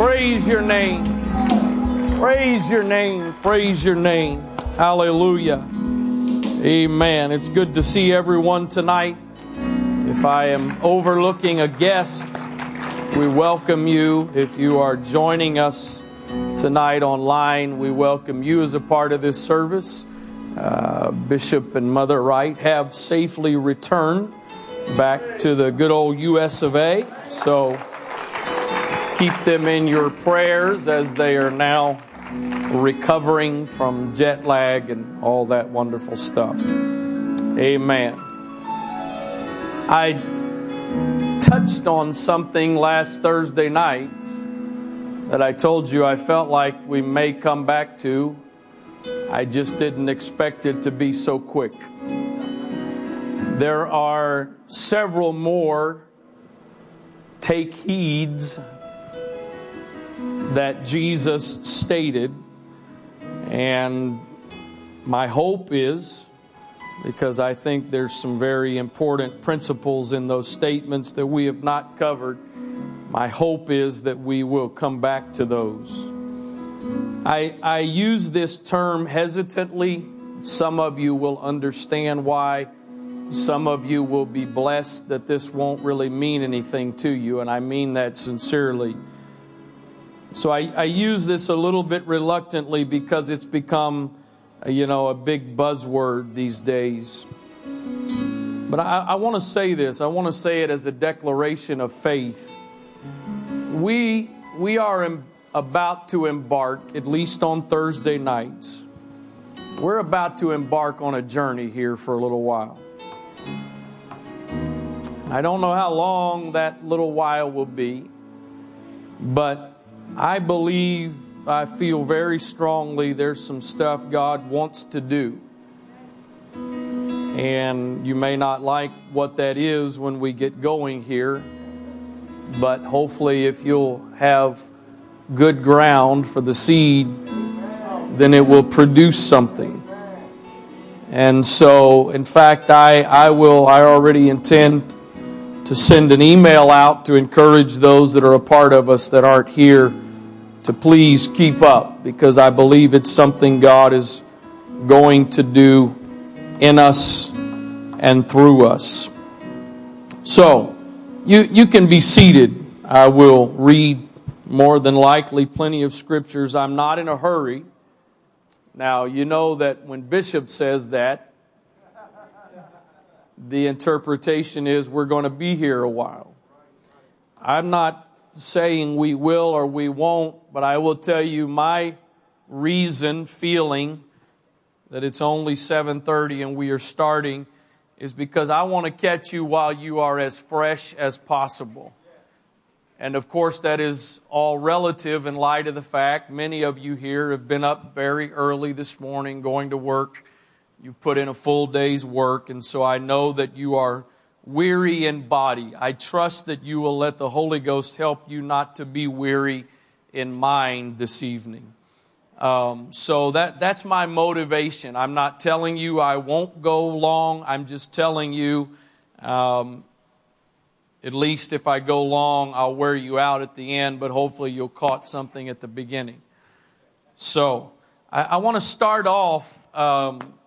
Praise your name. Praise your name. Praise your name. Hallelujah. Amen. It's good to see everyone tonight. If I am overlooking a guest, we welcome you. If you are joining us tonight online, we welcome you as a part of this service. Uh, Bishop and Mother Wright have safely returned back to the good old US of A. So keep them in your prayers as they are now recovering from jet lag and all that wonderful stuff. Amen. I touched on something last Thursday night that I told you I felt like we may come back to. I just didn't expect it to be so quick. There are several more take heeds that Jesus stated, and my hope is because I think there's some very important principles in those statements that we have not covered. My hope is that we will come back to those. I, I use this term hesitantly. Some of you will understand why. Some of you will be blessed that this won't really mean anything to you, and I mean that sincerely. So I, I use this a little bit reluctantly because it's become you know, a big buzzword these days. But I, I want to say this. I want to say it as a declaration of faith. We we are em, about to embark, at least on Thursday nights. We're about to embark on a journey here for a little while. I don't know how long that little while will be, but I believe I feel very strongly there's some stuff God wants to do. And you may not like what that is when we get going here, but hopefully, if you'll have good ground for the seed, then it will produce something. And so, in fact, I, I will, I already intend to send an email out to encourage those that are a part of us that aren't here to please keep up because I believe it's something God is going to do in us and through us. So, you, you can be seated. I will read more than likely plenty of scriptures. I'm not in a hurry. Now, you know that when Bishop says that, the interpretation is we're going to be here a while. I'm not saying we will or we won't, but I will tell you my reason, feeling that it's only 7:30 and we are starting is because I want to catch you while you are as fresh as possible. And of course, that is all relative in light of the fact many of you here have been up very early this morning going to work. You've put in a full day's work, and so I know that you are weary in body. I trust that you will let the Holy Ghost help you not to be weary in mind this evening. Um, so that that's my motivation. I'm not telling you I won't go long. I'm just telling you, um, at least if I go long, I'll wear you out at the end. But hopefully you'll caught something at the beginning. So I, I want to start off. Um,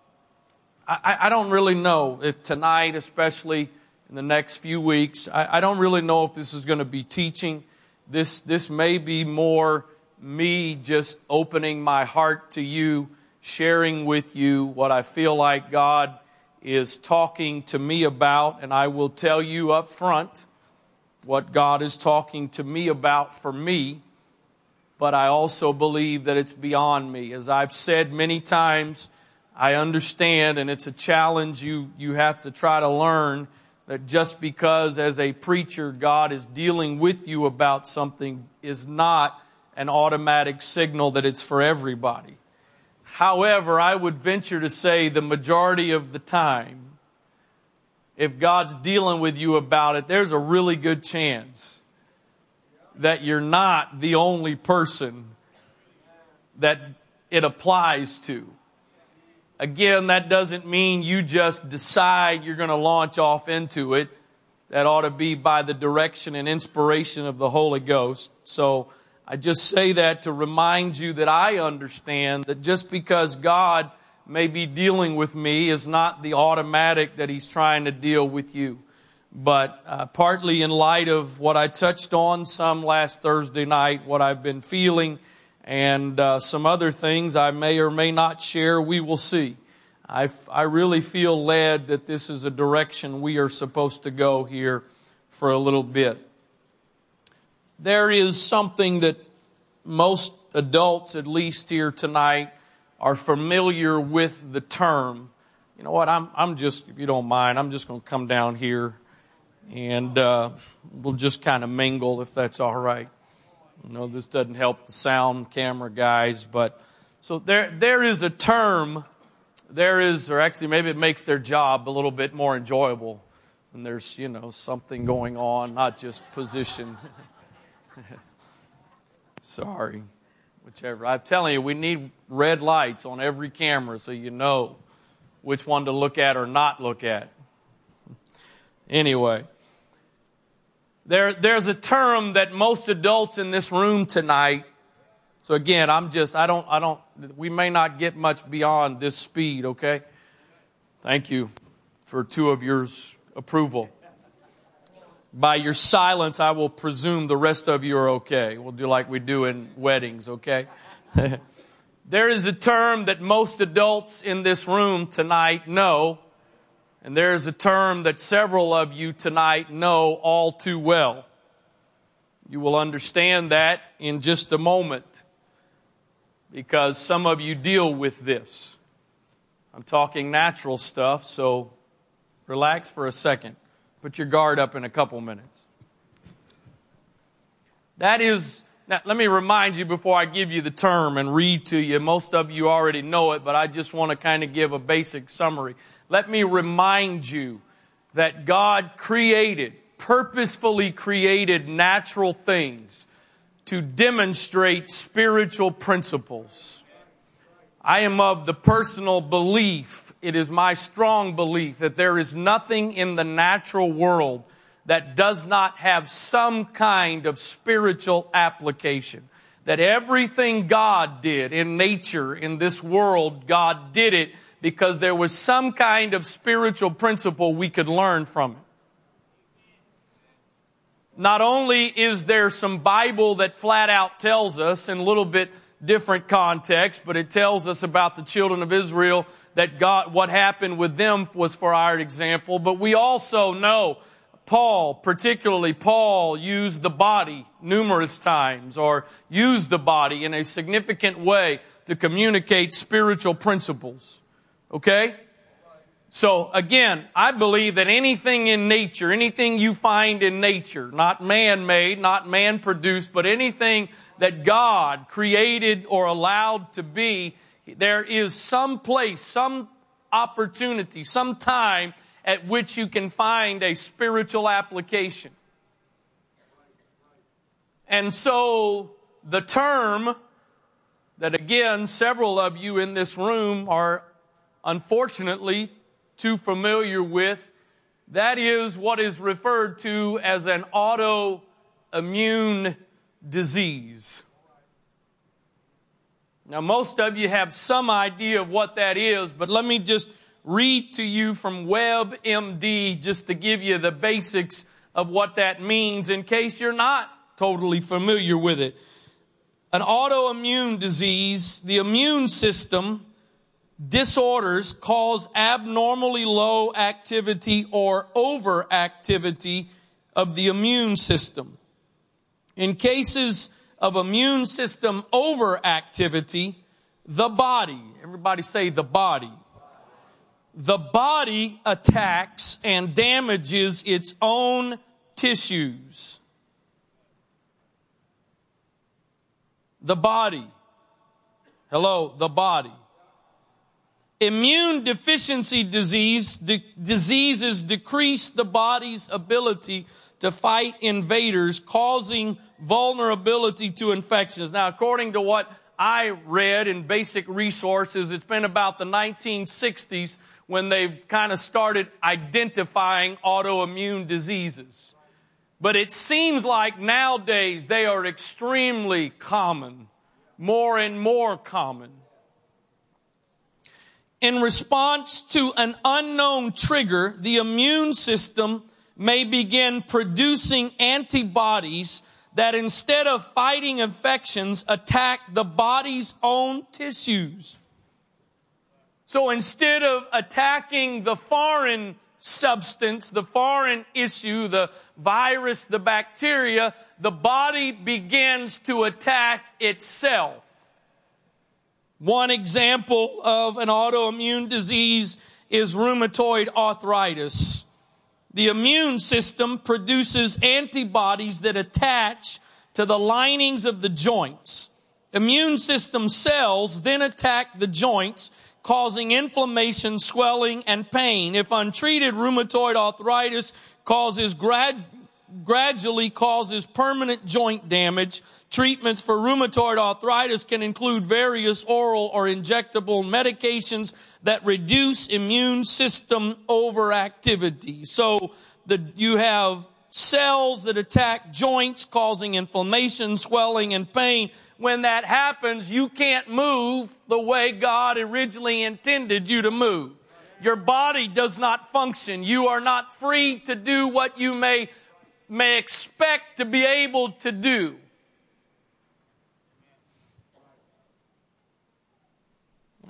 I, I don't really know if tonight, especially in the next few weeks. I, I don't really know if this is going to be teaching. This, this may be more me just opening my heart to you, sharing with you what I feel like God is talking to me about, and I will tell you up front what God is talking to me about for me, but I also believe that it's beyond me. As I've said many times, I understand, and it's a challenge you, you have to try to learn that just because as a preacher God is dealing with you about something is not an automatic signal that it's for everybody. However, I would venture to say the majority of the time, if God's dealing with you about it, there's a really good chance that you're not the only person that it applies to. Again, that doesn't mean you just decide you're going to launch off into it. That ought to be by the direction and inspiration of the Holy Ghost. So I just say that to remind you that I understand that just because God may be dealing with me is not the automatic that He's trying to deal with you. But uh, partly in light of what I touched on some last Thursday night, what I've been feeling, and uh, some other things I may or may not share, we will see. I, I really feel led that this is a direction we are supposed to go here for a little bit. There is something that most adults, at least here tonight, are familiar with the term. You know what? I'm, I'm just, if you don't mind, I'm just going to come down here and uh, we'll just kind of mingle if that's all right. Know, this doesn't help the sound camera guys, but so there, there is a term there is, or actually maybe it makes their job a little bit more enjoyable when there's, you know, something going on, not just position. Sorry. Whichever. I'm telling you, we need red lights on every camera so you know which one to look at or not look at. Anyway, there, there's a term that most adults in this room tonight so again, I'm just, I don't, I don't, we may not get much beyond this speed, okay? Thank you for two of yours approval. By your silence, I will presume the rest of you are okay. We'll do like we do in weddings, okay? there is a term that most adults in this room tonight know, and there is a term that several of you tonight know all too well. You will understand that in just a moment because some of you deal with this. I'm talking natural stuff, so relax for a second. Put your guard up in a couple minutes. That is, now let me remind you before I give you the term and read to you. Most of you already know it, but I just want to kind of give a basic summary. Let me remind you that God created, purposefully created natural things to demonstrate spiritual principles. I am of the personal belief, it is my strong belief that there is nothing in the natural world that does not have some kind of spiritual application. That everything God did in nature, in this world, God did it because there was some kind of spiritual principle we could learn from it not only is there some Bible that flat out tells us in a little bit different context, but it tells us about the children of Israel that God, what happened with them was for our example. But we also know Paul, particularly Paul, used the body numerous times or used the body in a significant way to communicate spiritual principles. Okay? So again, I believe that anything in nature, anything you find in nature, not man-made, not man-produced, but anything that God created or allowed to be, there is some place, some opportunity, some time at which you can find a spiritual application. And so the term that again several of you in this room are unfortunately too familiar with. That is what is referred to as an autoimmune disease. Now, most of you have some idea of what that is, but let me just read to you from WebMD just to give you the basics of what that means in case you're not totally familiar with it. An autoimmune disease, the immune system disorders cause abnormally low activity or overactivity of the immune system. In cases of immune system overactivity, the body, everybody say the body, the body attacks and damages its own tissues. The body. Hello, the body. Immune deficiency disease, diseases decrease the body's ability to fight invaders, causing vulnerability to infections. Now, according to what I read in basic resources, it's been about the 1960s when they've kind of started identifying autoimmune diseases. But it seems like nowadays they are extremely common, more and more common. In response to an unknown trigger, the immune system may begin producing antibodies that instead of fighting infections attack the body's own tissues. So instead of attacking the foreign substance, the foreign issue, the virus, the bacteria, the body begins to attack itself. One example of an autoimmune disease is rheumatoid arthritis. The immune system produces antibodies that attach to the linings of the joints. Immune system cells then attack the joints, causing inflammation, swelling, and pain. If untreated, rheumatoid arthritis causes grad, gradually causes permanent joint damage. Treatments for rheumatoid arthritis can include various oral or injectable medications that reduce immune system overactivity. So the, you have cells that attack joints causing inflammation, swelling, and pain. When that happens, you can't move the way God originally intended you to move. Your body does not function. You are not free to do what you may may expect to be able to do.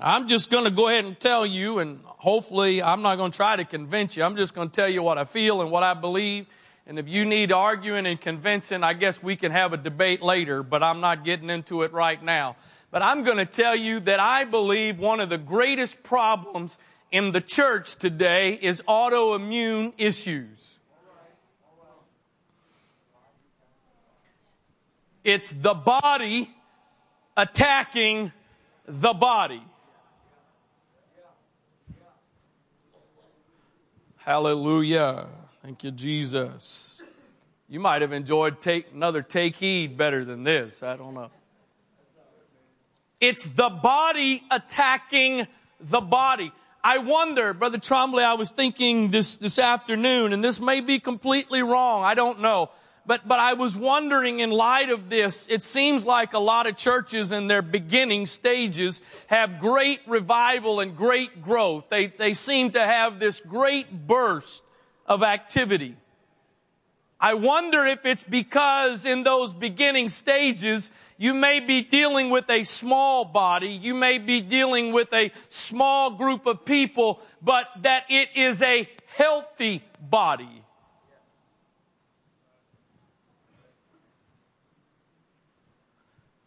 I'm just going to go ahead and tell you, and hopefully I'm not going to try to convince you. I'm just going to tell you what I feel and what I believe. And if you need arguing and convincing, I guess we can have a debate later, but I'm not getting into it right now. But I'm going to tell you that I believe one of the greatest problems in the church today is autoimmune issues. It's the body attacking the body. Hallelujah. Thank you, Jesus. You might have enjoyed take, another take heed better than this. I don't know. It's the body attacking the body. I wonder, Brother Trombley, I was thinking this, this afternoon, and this may be completely wrong. I don't know. But, but I was wondering in light of this, it seems like a lot of churches in their beginning stages have great revival and great growth. They, they seem to have this great burst of activity. I wonder if it's because in those beginning stages, you may be dealing with a small body, you may be dealing with a small group of people, but that it is a healthy body.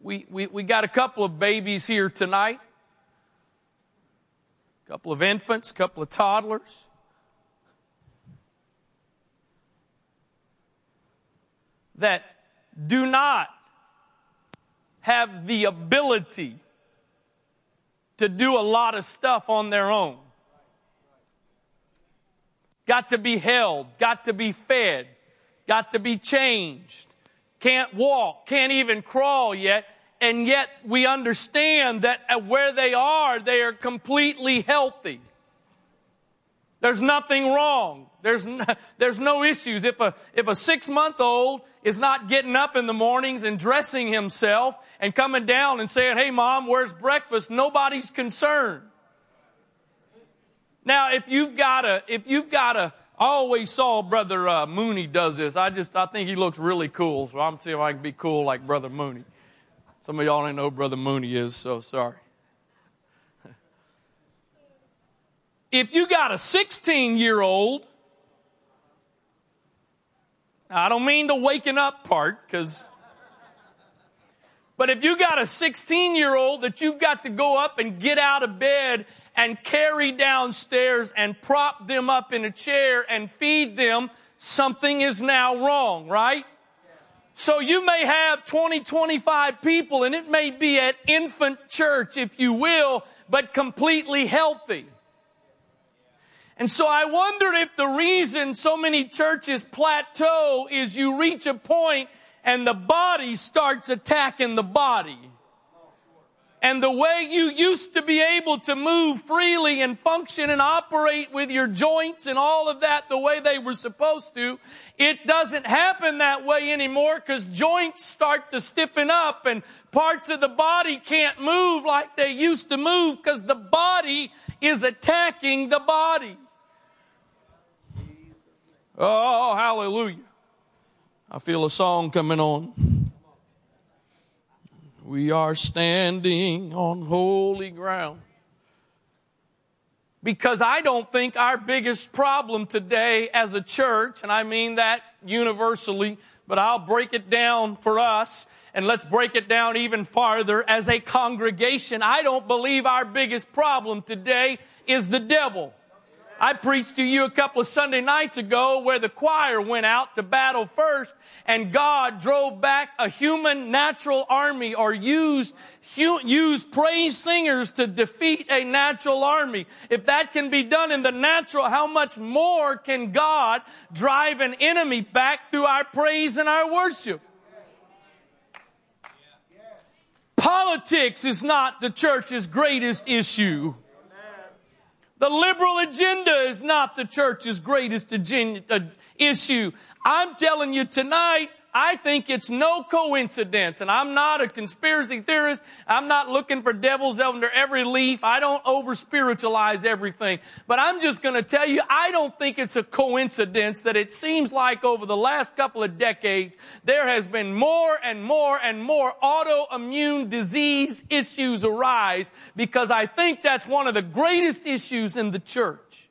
We, we, we got a couple of babies here tonight, a couple of infants, a couple of toddlers. That do not have the ability to do a lot of stuff on their own. Got to be held, got to be fed, got to be changed, can't walk, can't even crawl yet, and yet we understand that where they are, they are completely healthy. There's nothing wrong. There's no, there's no issues. If a, if a six month old is not getting up in the mornings and dressing himself and coming down and saying, Hey mom, where's breakfast? Nobody's concerned. Now, if you've got a, if you've got a, always saw Brother uh, Mooney does this. I just, I think he looks really cool. So I'm seeing if I can be cool like Brother Mooney. Some of y'all don't know who Brother Mooney is, so sorry. if you got a 16 year old, I don't mean the waking up part, because, but if you got a 16 year old that you've got to go up and get out of bed and carry downstairs and prop them up in a chair and feed them, something is now wrong, right? So you may have 20, 25 people and it may be at infant church, if you will, but completely healthy. And so I wonder if the reason so many churches plateau is you reach a point and the body starts attacking the body. And the way you used to be able to move freely and function and operate with your joints and all of that the way they were supposed to, it doesn't happen that way anymore because joints start to stiffen up and parts of the body can't move like they used to move because the body is attacking the body. Oh, hallelujah. I feel a song coming on. We are standing on holy ground. Because I don't think our biggest problem today as a church, and I mean that universally, but I'll break it down for us, and let's break it down even farther as a congregation. I don't believe our biggest problem today is the devil. I preached to you a couple of Sunday nights ago where the choir went out to battle first and God drove back a human natural army or used, used praise singers to defeat a natural army. If that can be done in the natural, how much more can God drive an enemy back through our praise and our worship? Politics is not the church's greatest issue. The liberal agenda is not the church's greatest uh, issue. I'm telling you tonight, I think it's no coincidence, and I'm not a conspiracy theorist. I'm not looking for devils under every leaf. I don't over spiritualize everything. But I'm just going to tell you, I don't think it's a coincidence that it seems like over the last couple of decades, there has been more and more and more autoimmune disease issues arise because I think that's one of the greatest issues in the church.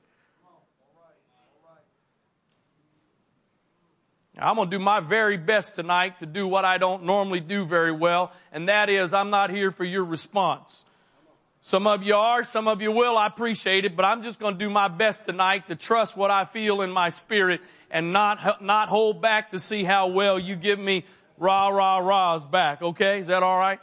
I'm going to do my very best tonight to do what I don't normally do very well, and that is I'm not here for your response. Some of you are, some of you will. I appreciate it, but I'm just going to do my best tonight to trust what I feel in my spirit and not, not hold back to see how well you give me rah, rah, rahs back. Okay? Is that all right?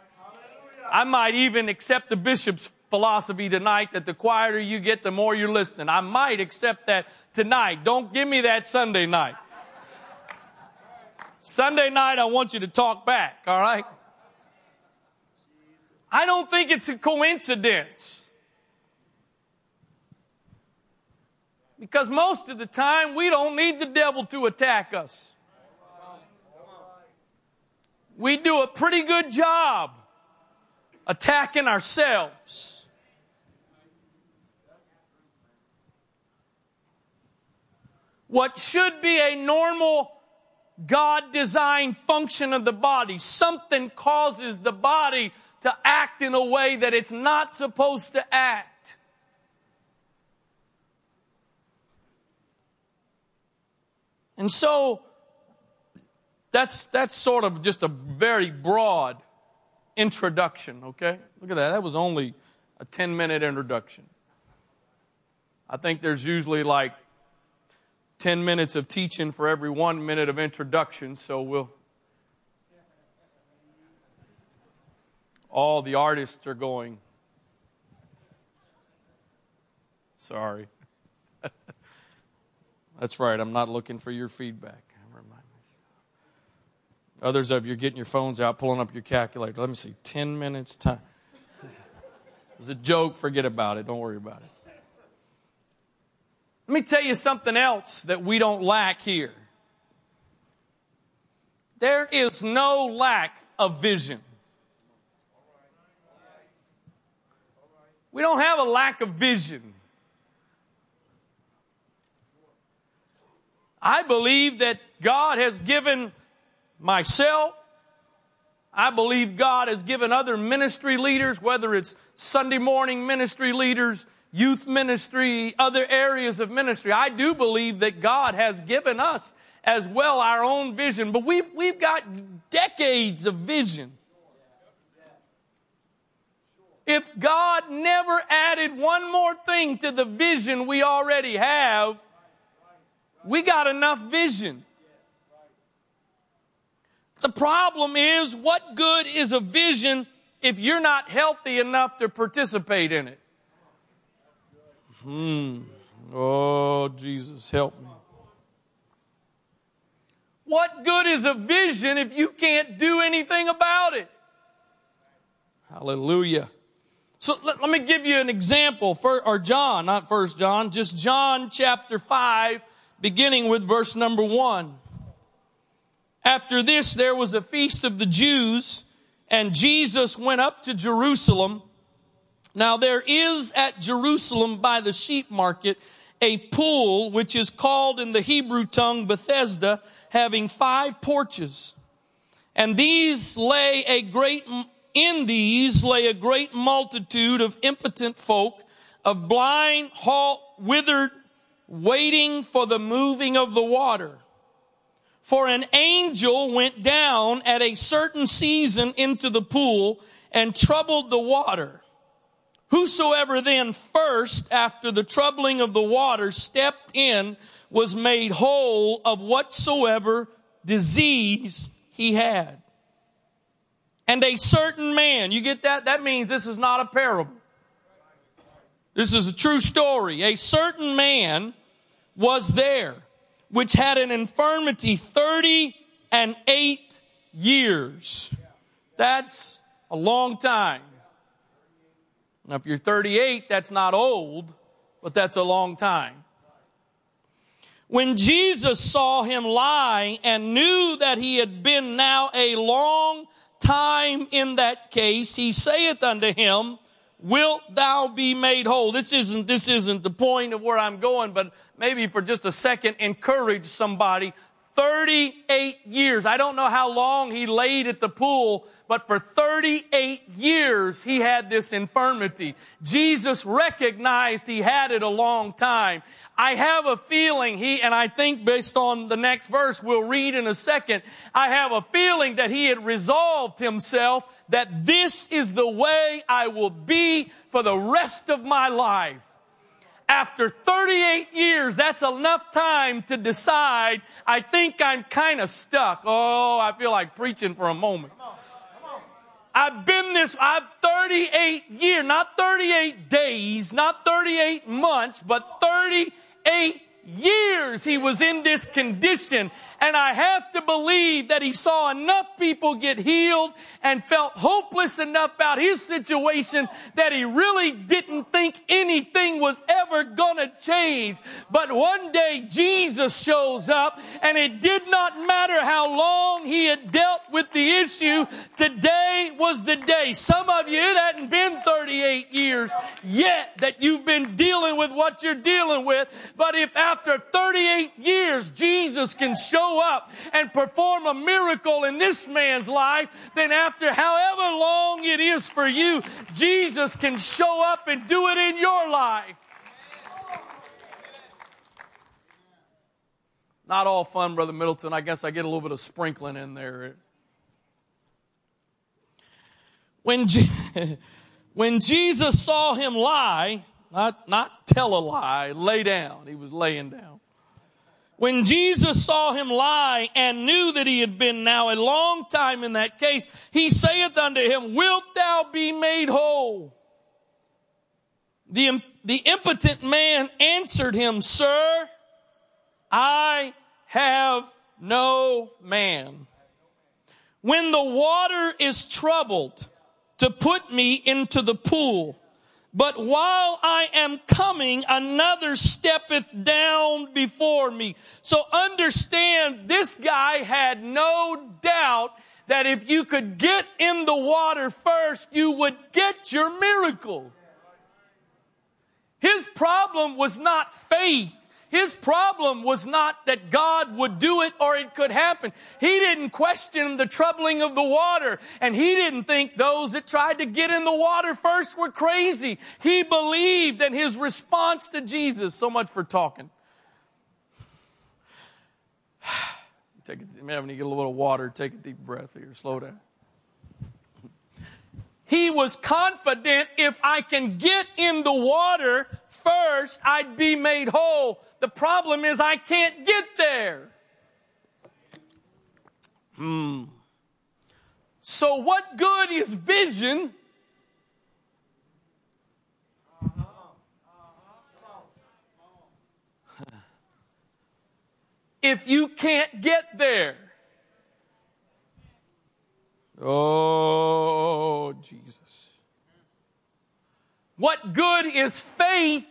I might even accept the bishop's philosophy tonight that the quieter you get, the more you're listening. I might accept that tonight. Don't give me that Sunday night. Sunday night, I want you to talk back, all right? I don't think it's a coincidence. Because most of the time, we don't need the devil to attack us. We do a pretty good job attacking ourselves. What should be a normal God designed function of the body. Something causes the body to act in a way that it's not supposed to act. And so that's that's sort of just a very broad introduction, okay? Look at that. That was only a 10 minute introduction. I think there's usually like 10 minutes of teaching for every one minute of introduction, so we'll. All the artists are going. Sorry. That's right, I'm not looking for your feedback. Others of you are getting your phones out, pulling up your calculator. Let me see, 10 minutes time. It was a joke, forget about it, don't worry about it. Let me tell you something else that we don't lack here. There is no lack of vision. We don't have a lack of vision. I believe that God has given myself, I believe God has given other ministry leaders, whether it's Sunday morning ministry leaders, youth ministry, other areas of ministry. I do believe that God has given us as well our own vision, but we've, we've got decades of vision. If God never added one more thing to the vision we already have, we got enough vision. The problem is, what good is a vision if you're not healthy enough to participate in it? Hmm. Oh, Jesus, help me. What good is a vision if you can't do anything about it? Hallelujah. So let, let me give you an example for, or John, not first John, just John chapter 5, beginning with verse number 1. After this, there was a feast of the Jews, and Jesus went up to Jerusalem. Now there is at Jerusalem by the sheep market a pool, which is called in the Hebrew tongue Bethesda, having five porches. And these lay a great in these lay a great multitude of impotent folk, of blind, halt, withered, waiting for the moving of the water. For an angel went down at a certain season into the pool and troubled the water. Whosoever then first, after the troubling of the water, stepped in was made whole of whatsoever disease he had. And a certain man, you get that? That means this is not a parable. This is a true story. A certain man was there, which had an infirmity 30 and 8 years. That's a long time. Now, if you're 38, that's not old, but that's a long time. When Jesus saw him lie and knew that he had been now a long time in that case, he saith unto him, wilt thou be made whole? This isn't, this isn't the point of where I'm going, but maybe for just a second, encourage somebody 38 years. I don't know how long he laid at the pool, but for 38 years he had this infirmity. Jesus recognized he had it a long time. I have a feeling he, and I think based on the next verse we'll read in a second, I have a feeling that he had resolved himself that this is the way I will be for the rest of my life after 38 years, that's enough time to decide, I think I'm kind of stuck. Oh, I feel like preaching for a moment. I've been this, I've 38 years, not 38 days, not 38 months, but 38 years he was in this condition. And I have to believe that he saw enough people get healed and felt hopeless enough about his situation that he really didn't think anything was ever gonna change. But one day Jesus shows up and it did not matter how long he had dealt with the issue. Today was the day. Some of you, it hadn't been 38 years yet that you've been dealing with what you're dealing with. But if after 38 years Jesus can show up and perform a miracle in this man's life, then after however long it is for you, Jesus can show up and do it in your life. Not all fun, Brother Middleton. I guess I get a little bit of sprinkling in there. When, Je- when Jesus saw him lie, not, not tell a lie, lay down. He was laying down. When Jesus saw him lie and knew that he had been now a long time in that case, he saith unto him, Wilt thou be made whole? The, the impotent man answered him, Sir, I have no man. When the water is troubled to put me into the pool, but while I am coming, another steppeth down before me. So understand this guy had no doubt that if you could get in the water first, you would get your miracle. His problem was not faith. His problem was not that God would do it or it could happen. He didn't question the troubling of the water and he didn't think those that tried to get in the water first were crazy. He believed and his response to Jesus, so much for talking. Take when you get a little water, take a deep breath here, slow down. He was confident if I can get in the water first, I'd be made whole. The problem is I can't get there. Hmm. So what good is vision if you can't get there? Oh, Jesus. What good is faith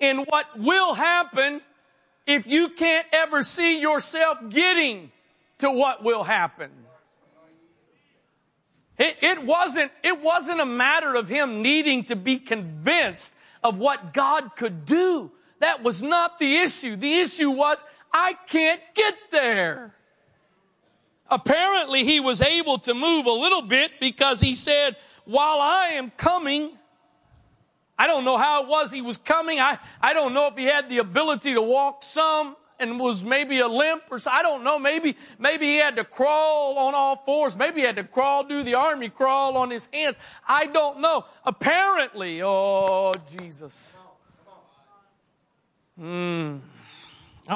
in what will happen if you can't ever see yourself getting to what will happen? It, it, wasn't, it wasn't a matter of him needing to be convinced of what God could do. That was not the issue. The issue was, I can't get there. Apparently he was able to move a little bit because he said, while I am coming, I don't know how it was he was coming. I, I don't know if he had the ability to walk some and was maybe a limp or so. I don't know. Maybe, maybe he had to crawl on all fours. Maybe he had to crawl, do the army crawl on his hands. I don't know. Apparently, oh, Jesus. Hmm.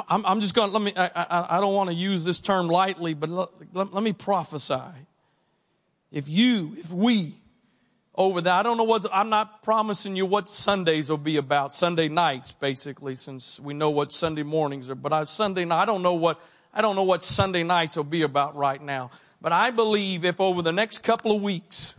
I'm, I'm just going to, let me, I, I, I don't want to use this term lightly, but let, let, let me prophesy. If you, if we, over there. I don't know what, I'm not promising you what Sundays will be about, Sunday nights, basically, since we know what Sunday mornings are. But I, Sunday, I don't know what, I don't know what Sunday nights will be about right now. But I believe if over the next couple of weeks,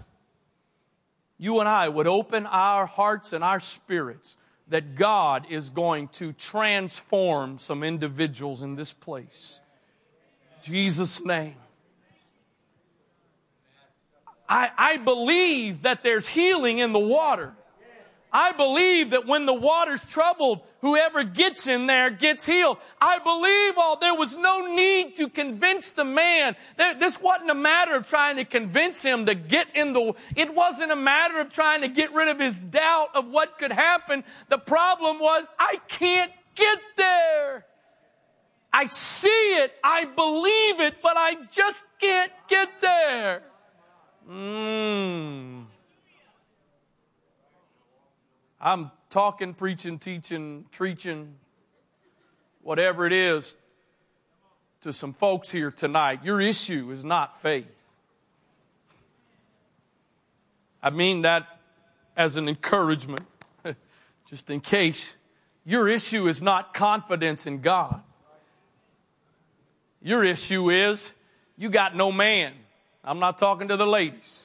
you and I would open our hearts and our spirits, that God is going to transform some individuals in this place. Jesus' name. I, I believe that there's healing in the water. I believe that when the water's troubled, whoever gets in there gets healed. I believe all there was no need to convince the man. This wasn't a matter of trying to convince him to get in the, it wasn't a matter of trying to get rid of his doubt of what could happen. The problem was, I can't get there. I see it, I believe it, but I just can't get there. Mm. I'm talking, preaching, teaching, preaching, whatever it is, to some folks here tonight. Your issue is not faith. I mean that as an encouragement, just in case. Your issue is not confidence in God. Your issue is you got no man. I'm not talking to the ladies.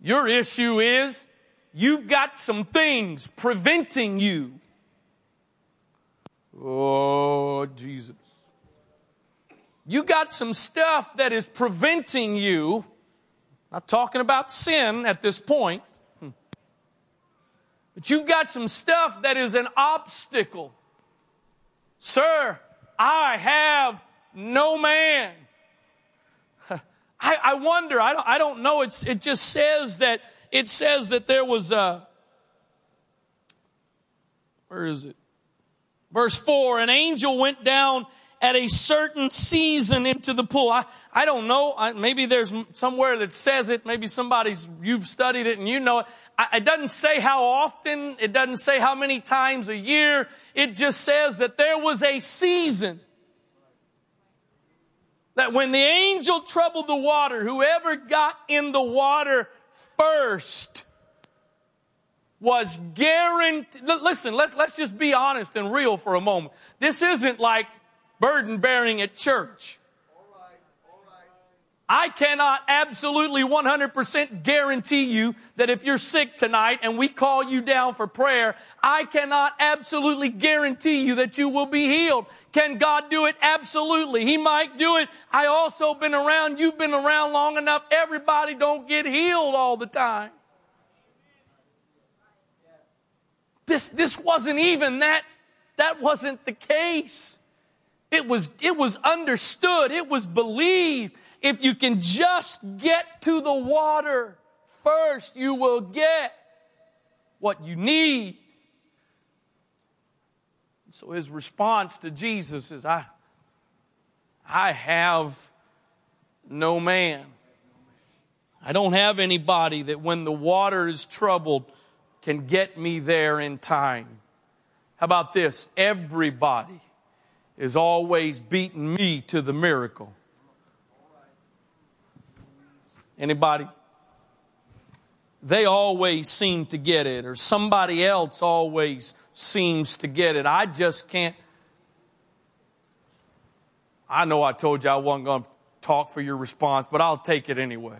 Your issue is you've got some things preventing you. Oh, Jesus. You got some stuff that is preventing you. Not talking about sin at this point. But you've got some stuff that is an obstacle. Sir, I have no man. I, I wonder, I don't, I don't know, it's, it just says that, it says that there was a, where is it? Verse 4, an angel went down at a certain season into the pool. I, I don't know. I, maybe there's somewhere that says it. Maybe somebody's, you've studied it and you know it. I, it doesn't say how often. It doesn't say how many times a year. It just says that there was a season. That when the angel troubled the water, whoever got in the water first was guaranteed. Listen, let's, let's just be honest and real for a moment. This isn't like burden bearing at church. I cannot absolutely 100% guarantee you that if you're sick tonight and we call you down for prayer, I cannot absolutely guarantee you that you will be healed. Can God do it? Absolutely. He might do it. I also been around, you've been around long enough. Everybody don't get healed all the time. This, this wasn't even that, that wasn't the case. It was, it was understood. It was believed. If you can just get to the water first, you will get what you need. So his response to Jesus is, I, I have no man. I don't have anybody that when the water is troubled can get me there in time. How about this? Everybody is always beating me to the miracle. Anybody? They always seem to get it, or somebody else always seems to get it. I just can't. I know I told you I wasn't going to talk for your response, but I'll take it anyway.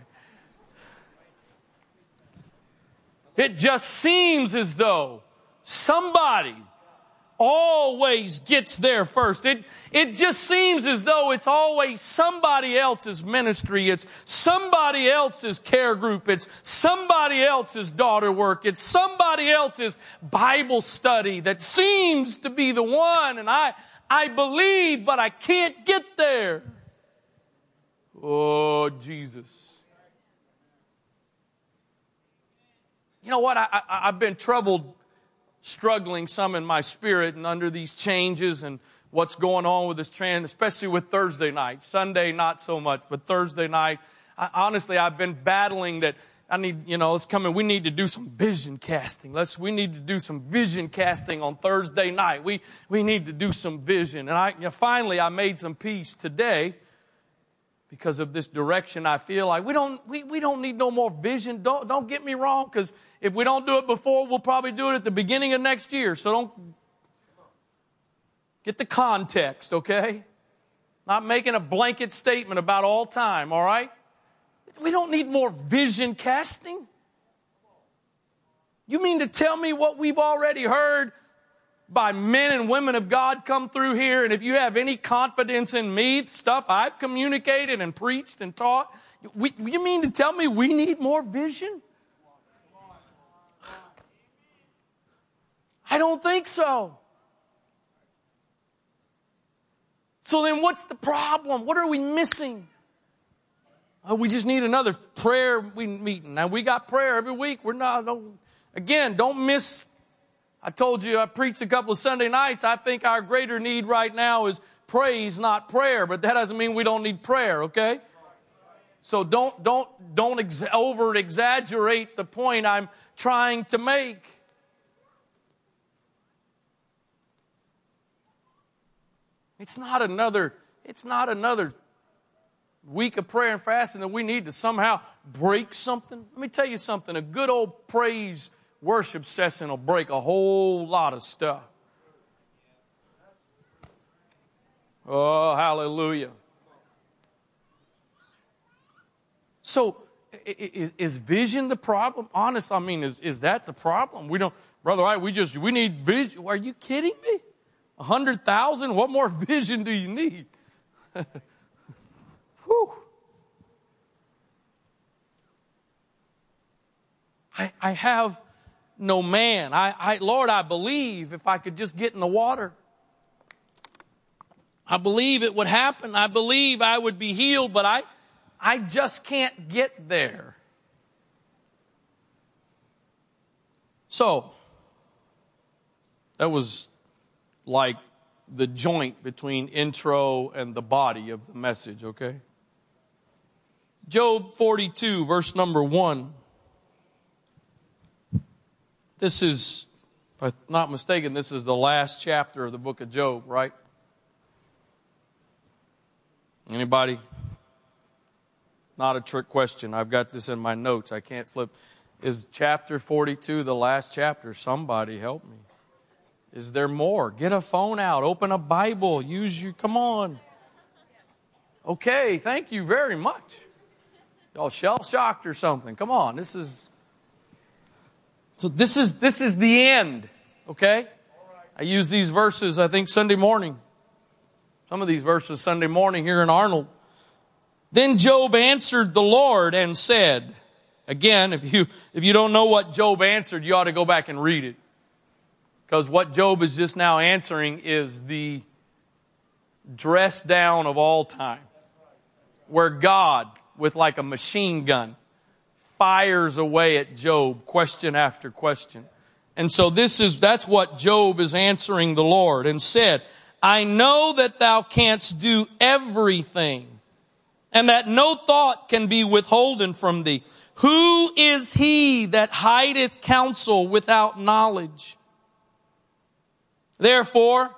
It just seems as though somebody always gets there first. It, it just seems as though it's always somebody else's ministry. It's somebody else's care group. It's somebody else's daughter work. It's somebody else's Bible study that seems to be the one. And I, I believe, but I can't get there. Oh, Jesus. You know what? I, I, I've been troubled struggling some in my spirit and under these changes and what's going on with this trend, especially with Thursday night. Sunday, not so much, but Thursday night. I, honestly, I've been battling that I need, you know, let's come in. We need to do some vision casting. Let's, we need to do some vision casting on Thursday night. We, we need to do some vision. And I, you know, finally, I made some peace today because of this direction I feel like we don't, we, we don't need no more vision. Don't, don't get me wrong, because if we don't do it before, we'll probably do it at the beginning of next year. So don't get the context, okay? Not making a blanket statement about all time, all right? We don't need more vision casting. You mean to tell me what we've already heard by men and women of God come through here, and if you have any confidence in me, stuff I've communicated and preached and taught, we, you mean to tell me we need more vision? I don't think so. So then what's the problem? What are we missing? Oh, we just need another prayer meeting. Now we got prayer every week. We're not, again, don't miss I told you I preached a couple of Sunday nights. I think our greater need right now is praise, not prayer, but that doesn't mean we don't need prayer, okay? So don't, don't, don't ex- over exaggerate the point I'm trying to make. It's not another, it's not another week of prayer and fasting that we need to somehow break something. Let me tell you something. A good old praise worship session will break a whole lot of stuff. Oh, hallelujah. So, is, vision the problem? Honest, I mean, is, is that the problem? We don't, brother, I, we just, we need vision. Are you kidding me? A hundred thousand? What more vision do you need? Whew. I, I have no man. I, I, Lord, I believe if I could just get in the water. I believe it would happen. I believe I would be healed, but I, I just can't get there. So, that was like the joint between intro and the body of the message, okay? Job 42, verse number 1. This is, if I'm not mistaken, this is the last chapter of the book of Job, right? Anybody? Not a trick question. I've got this in my notes. I can't flip. Is chapter 42 the last chapter? Somebody help me. Is there more? Get a phone out, open a Bible, use you. Come on. Okay, thank you very much. Y'all shell shocked or something. Come on, this is so this is, this is the end, okay? I use these verses, I think, Sunday morning. Some of these verses Sunday morning here in Arnold. Then Job answered the Lord and said, again, if you, if you don't know what Job answered, you ought to go back and read it. Because what Job is just now answering is the dress down of all time. Where God, with like a machine gun, fires away at Job, question after question. And so this is, that's what Job is answering the Lord and said, I know that thou canst do everything and that no thought can be withholden from thee. Who is he that hideth counsel without knowledge? Therefore,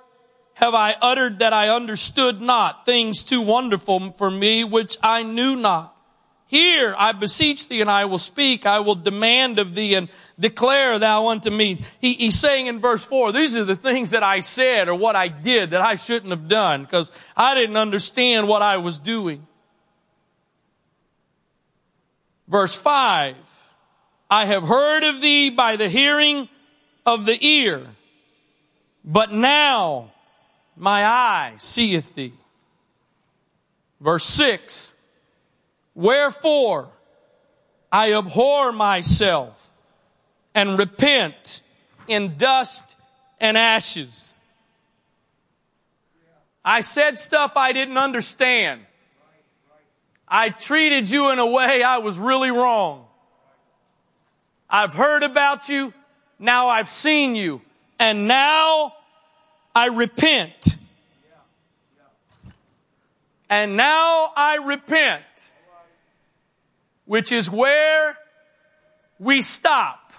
have I uttered that I understood not things too wonderful for me which I knew not. Hear, I beseech thee, and I will speak. I will demand of thee and declare thou unto me. He, he's saying in verse four, these are the things that I said or what I did that I shouldn't have done because I didn't understand what I was doing. Verse five, I have heard of thee by the hearing of the ear, but now my eye seeth thee. Verse six, Wherefore I abhor myself and repent in dust and ashes. I said stuff I didn't understand. I treated you in a way I was really wrong. I've heard about you. Now I've seen you. And now I repent. And now I repent which is where we stop.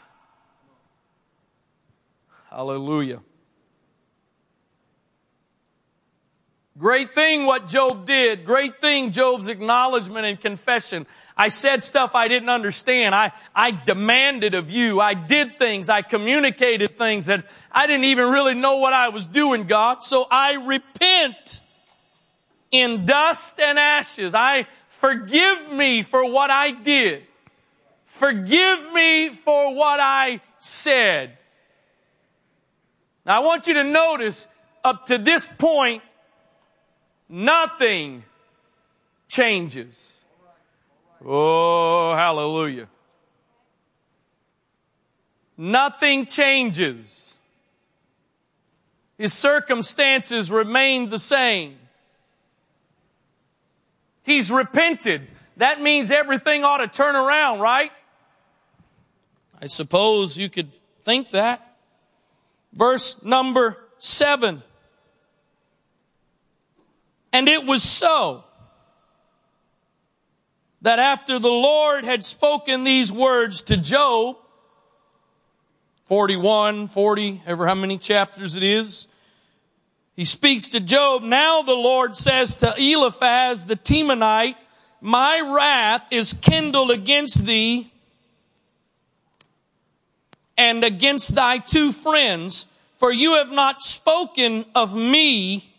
Hallelujah. Great thing what Job did. Great thing Job's acknowledgement and confession. I said stuff I didn't understand. I, I demanded of you. I did things. I communicated things that I didn't even really know what I was doing, God. So I repent in dust and ashes. I Forgive me for what I did. Forgive me for what I said. Now I want you to notice up to this point, nothing changes. Oh, hallelujah. Nothing changes. His circumstances remain the same. He's repented. That means everything ought to turn around, right? I suppose you could think that. Verse number seven. And it was so that after the Lord had spoken these words to Job, 41, 40, ever how many chapters it is, he speaks to Job. Now the Lord says to Eliphaz the Temanite, my wrath is kindled against thee and against thy two friends, for you have not spoken of me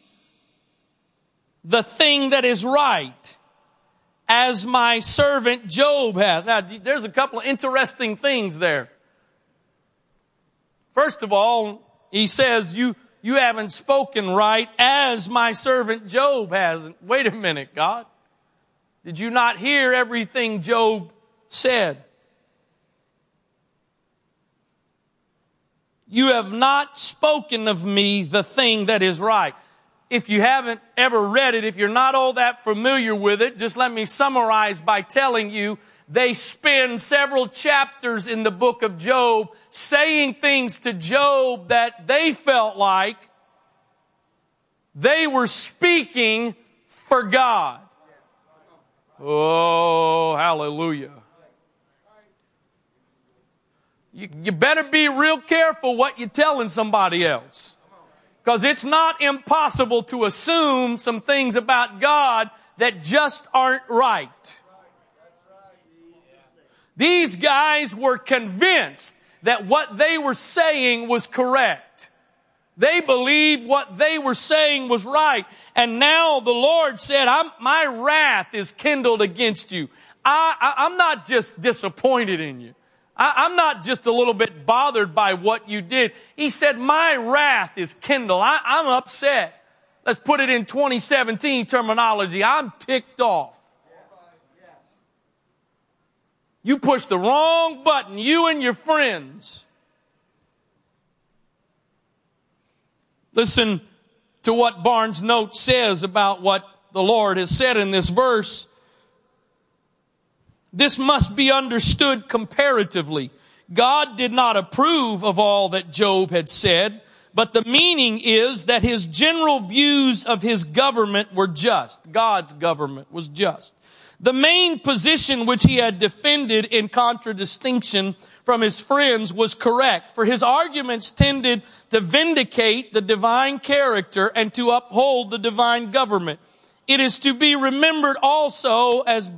the thing that is right, as my servant Job hath. Now, there's a couple of interesting things there. First of all, he says, you, you haven't spoken right as my servant Job hasn't. Wait a minute, God. Did you not hear everything Job said? You have not spoken of me the thing that is right. If you haven't ever read it, if you're not all that familiar with it, just let me summarize by telling you they spend several chapters in the book of Job saying things to Job that they felt like they were speaking for God. Oh, hallelujah. You, you better be real careful what you're telling somebody else. Because it's not impossible to assume some things about God that just aren't right. These guys were convinced that what they were saying was correct. They believed what they were saying was right. And now the Lord said, my wrath is kindled against you. I, am not just disappointed in you. I, am not just a little bit bothered by what you did. He said, my wrath is kindled. I, I'm upset. Let's put it in 2017 terminology. I'm ticked off. You pushed the wrong button, you and your friends. Listen to what Barnes Note says about what the Lord has said in this verse. This must be understood comparatively. God did not approve of all that Job had said, but the meaning is that his general views of his government were just. God's government was just. The main position which he had defended in contradistinction from his friends was correct, for his arguments tended to vindicate the divine character and to uphold the divine government. It is to be remembered also as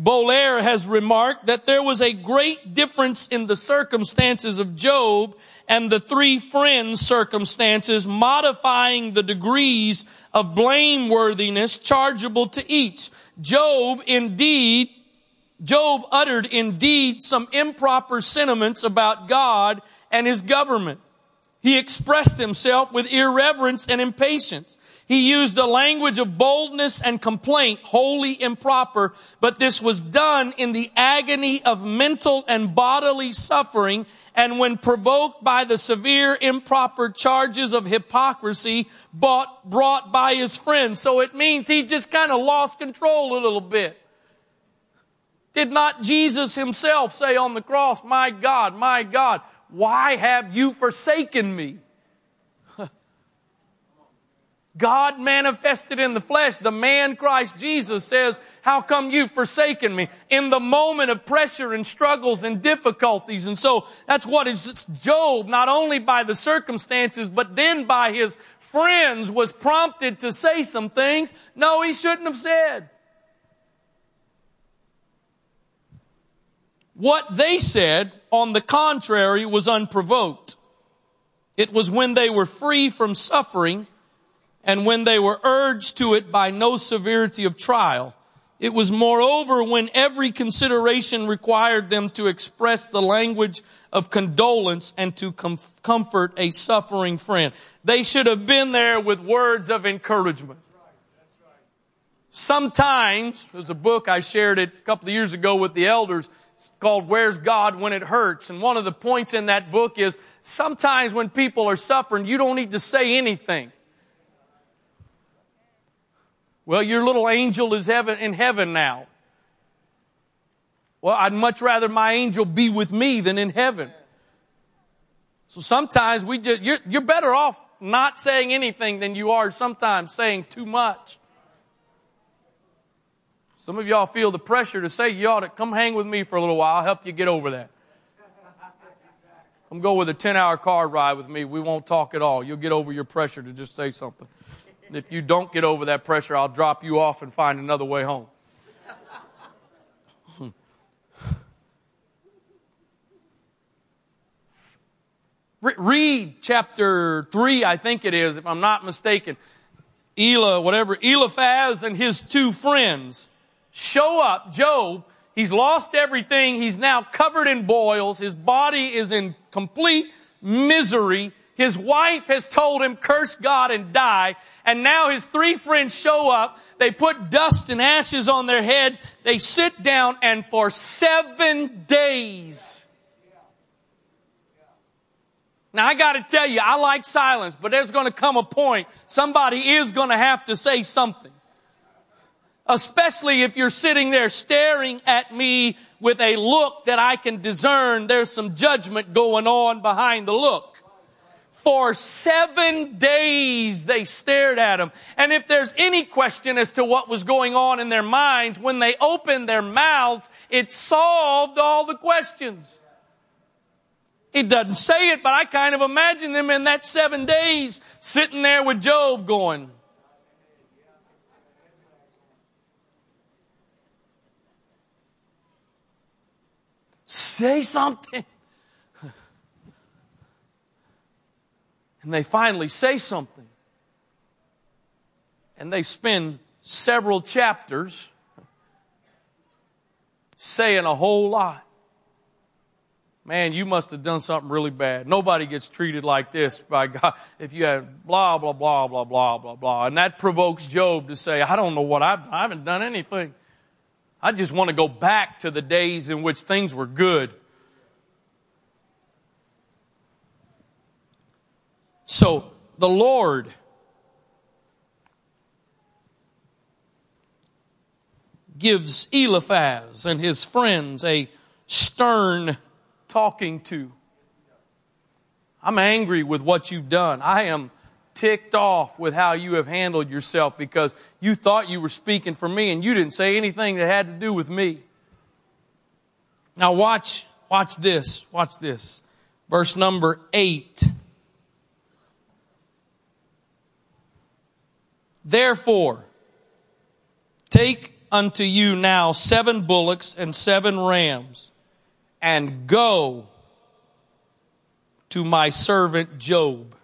Boler has remarked that there was a great difference in the circumstances of Job and the three friends' circumstances, modifying the degrees of blameworthiness chargeable to each. Job indeed, Job uttered indeed some improper sentiments about God and his government. He expressed himself with irreverence and impatience. He used a language of boldness and complaint, wholly improper, but this was done in the agony of mental and bodily suffering and when provoked by the severe improper charges of hypocrisy brought, brought by his friends. So it means he just kind of lost control a little bit. Did not Jesus himself say on the cross, my God, my God, why have you forsaken me? God manifested in the flesh, the man Christ Jesus says, how come you've forsaken me in the moment of pressure and struggles and difficulties? And so that's what is Job, not only by the circumstances, but then by his friends was prompted to say some things no, he shouldn't have said. What they said, on the contrary, was unprovoked. It was when they were free from suffering and when they were urged to it by no severity of trial. It was moreover when every consideration required them to express the language of condolence and to com- comfort a suffering friend. They should have been there with words of encouragement. Sometimes, there's a book I shared it a couple of years ago with the elders it's called Where's God When It Hurts? And one of the points in that book is sometimes when people are suffering, you don't need to say anything. Well, your little angel is heaven, in heaven now. Well, I'd much rather my angel be with me than in heaven. So sometimes we just, you're, you're better off not saying anything than you are sometimes saying too much. Some of y'all feel the pressure to say you ought to come hang with me for a little while. I'll help you get over that. Come go with a 10 hour car ride with me. We won't talk at all. You'll get over your pressure to just say something. If you don't get over that pressure, I'll drop you off and find another way home. Read chapter 3, I think it is, if I'm not mistaken. Elah, whatever, Eliphaz and his two friends show up. Job, he's lost everything. He's now covered in boils. His body is in complete misery. His wife has told him, curse God and die. And now his three friends show up. They put dust and ashes on their head. They sit down and for seven days. Now I gotta tell you, I like silence, but there's gonna come a point, somebody is gonna have to say something. Especially if you're sitting there staring at me with a look that I can discern there's some judgment going on behind the look. For seven days they stared at him. And if there's any question as to what was going on in their minds, when they opened their mouths, it solved all the questions. It doesn't say it, but I kind of imagine them in that seven days sitting there with Job going, Say something. And they finally say something. And they spend several chapters saying a whole lot. Man, you must have done something really bad. Nobody gets treated like this by God if you have blah, blah, blah, blah, blah, blah, blah. And that provokes Job to say, I don't know what I've, I haven't done anything. I just want to go back to the days in which things were good. So the Lord gives Eliphaz and his friends a stern talking to. I'm angry with what you've done. I am ticked off with how you have handled yourself because you thought you were speaking for me and you didn't say anything that had to do with me. Now watch, watch this, watch this. Verse number eight. Therefore, take unto you now seven bullocks and seven rams, and go to my servant Job,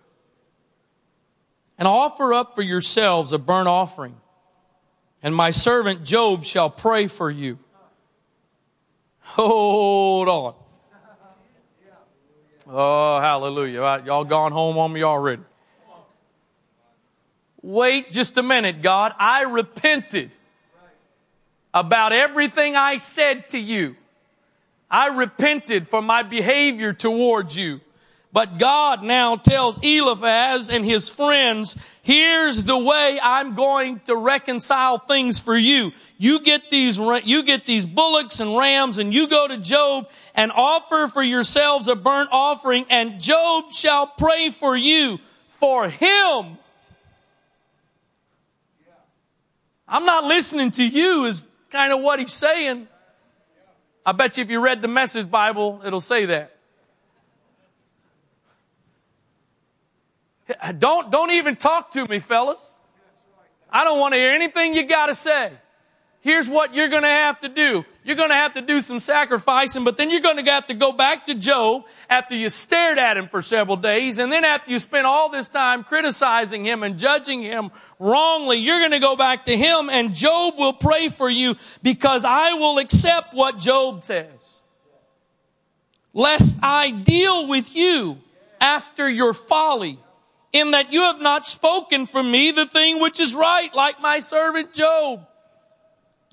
and offer up for yourselves a burnt offering, and my servant Job shall pray for you. Hold on. Oh, hallelujah. Y'all gone home on me already. Wait just a minute, God. I repented about everything I said to you. I repented for my behavior towards you. But God now tells Eliphaz and his friends, here's the way I'm going to reconcile things for you. You get these, you get these bullocks and rams and you go to Job and offer for yourselves a burnt offering and Job shall pray for you. For him. I'm not listening to you is kind of what he's saying. I bet you if you read the message Bible, it'll say that. Don't, don't even talk to me, fellas. I don't want to hear anything you got to say. Here's what you're going to have to do. You're going to have to do some sacrificing, but then you're going to have to go back to Job after you stared at him for several days, and then after you spent all this time criticizing him and judging him wrongly, you're going to go back to him, and Job will pray for you because I will accept what Job says. Lest I deal with you after your folly in that you have not spoken for me the thing which is right, like my servant Job.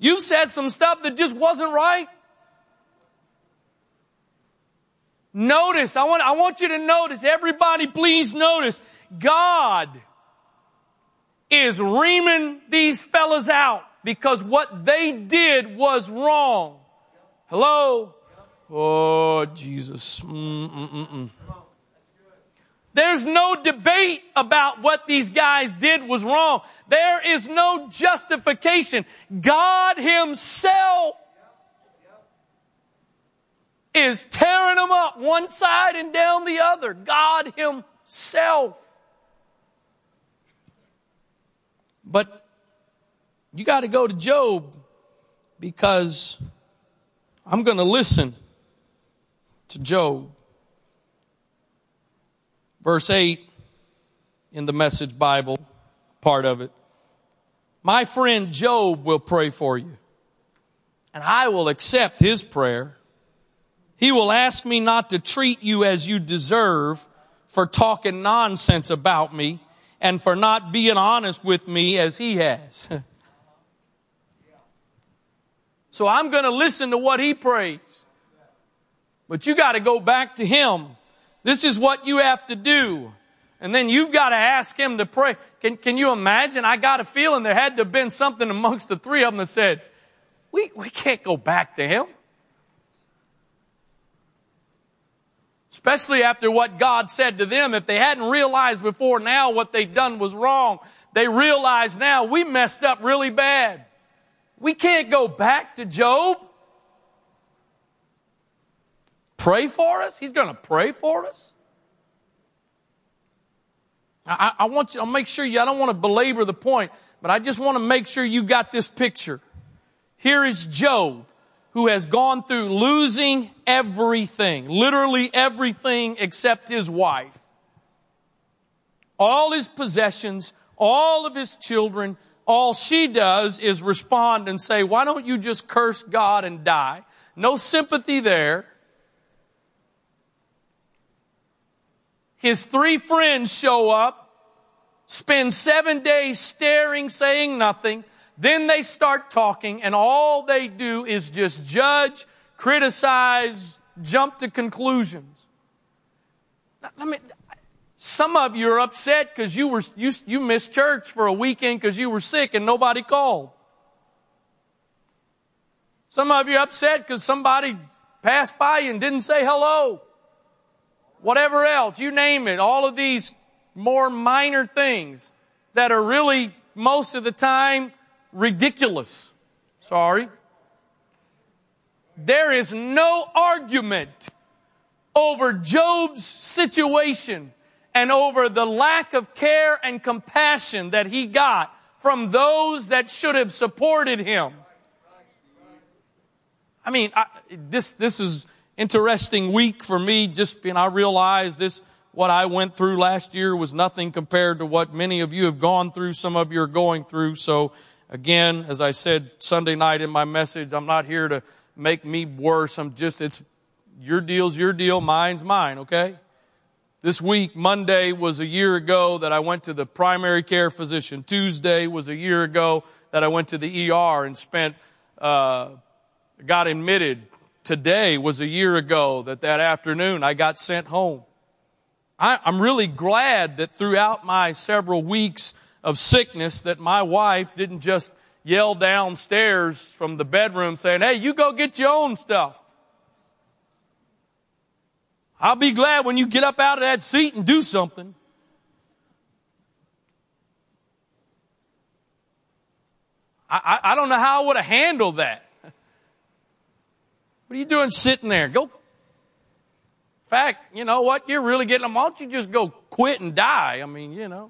You said some stuff that just wasn't right. Notice, I want, I want you to notice, everybody please notice, God is reaming these fellas out because what they did was wrong. Hello? Oh, Jesus. Mm-mm-mm. There's no debate about what these guys did was wrong. There is no justification. God himself is tearing them up one side and down the other. God himself. But you got to go to Job because I'm going to listen to Job. Verse 8 in the Message Bible, part of it. My friend Job will pray for you, and I will accept his prayer. He will ask me not to treat you as you deserve for talking nonsense about me and for not being honest with me as he has. so I'm going to listen to what he prays. But you got to go back to him this is what you have to do. And then you've got to ask him to pray. Can, can you imagine? I got a feeling there had to have been something amongst the three of them that said, we, we can't go back to him. Especially after what God said to them. If they hadn't realized before now what they'd done was wrong, they realize now we messed up really bad. We can't go back to Job pray for us? He's going to pray for us? I, I want you, I'll make sure you, I don't want to belabor the point, but I just want to make sure you got this picture. Here is Job, who has gone through losing everything, literally everything except his wife. All his possessions, all of his children, all she does is respond and say, why don't you just curse God and die? No sympathy there. His three friends show up, spend seven days staring, saying nothing. Then they start talking and all they do is just judge, criticize, jump to conclusions. I mean, some of you are upset because you were, you, you missed church for a weekend because you were sick and nobody called. Some of you are upset because somebody passed by and didn't say hello whatever else, you name it, all of these more minor things that are really most of the time ridiculous. Sorry. There is no argument over Job's situation and over the lack of care and compassion that he got from those that should have supported him. I mean, I, this, this is interesting week for me. Just, know, I realize this, what I went through last year was nothing compared to what many of you have gone through. Some of you are going through. So again, as I said Sunday night in my message, I'm not here to make me worse. I'm just, it's your deal's your deal, mine's mine, okay? This week, Monday was a year ago that I went to the primary care physician. Tuesday was a year ago that I went to the ER and spent, uh, got admitted. Today was a year ago that that afternoon I got sent home. I, I'm really glad that throughout my several weeks of sickness that my wife didn't just yell downstairs from the bedroom saying, hey, you go get your own stuff. I'll be glad when you get up out of that seat and do something. I, I, I don't know how I would have handled that. What are you doing sitting there? Go. In fact, you know what? You're really getting them. Why don't you just go quit and die? I mean, you know.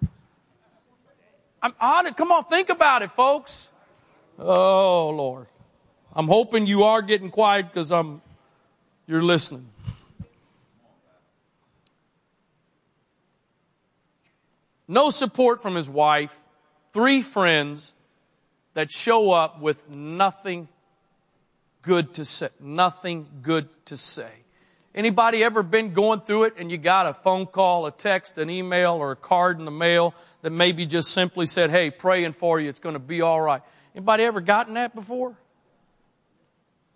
I'm on it. Come on, think about it, folks. Oh, Lord. I'm hoping you are getting quiet because I'm, you're listening. No support from his wife, three friends that show up with nothing good to say, nothing good to say. Anybody ever been going through it and you got a phone call, a text, an email, or a card in the mail that maybe just simply said, hey, praying for you, it's going to be all right. Anybody ever gotten that before?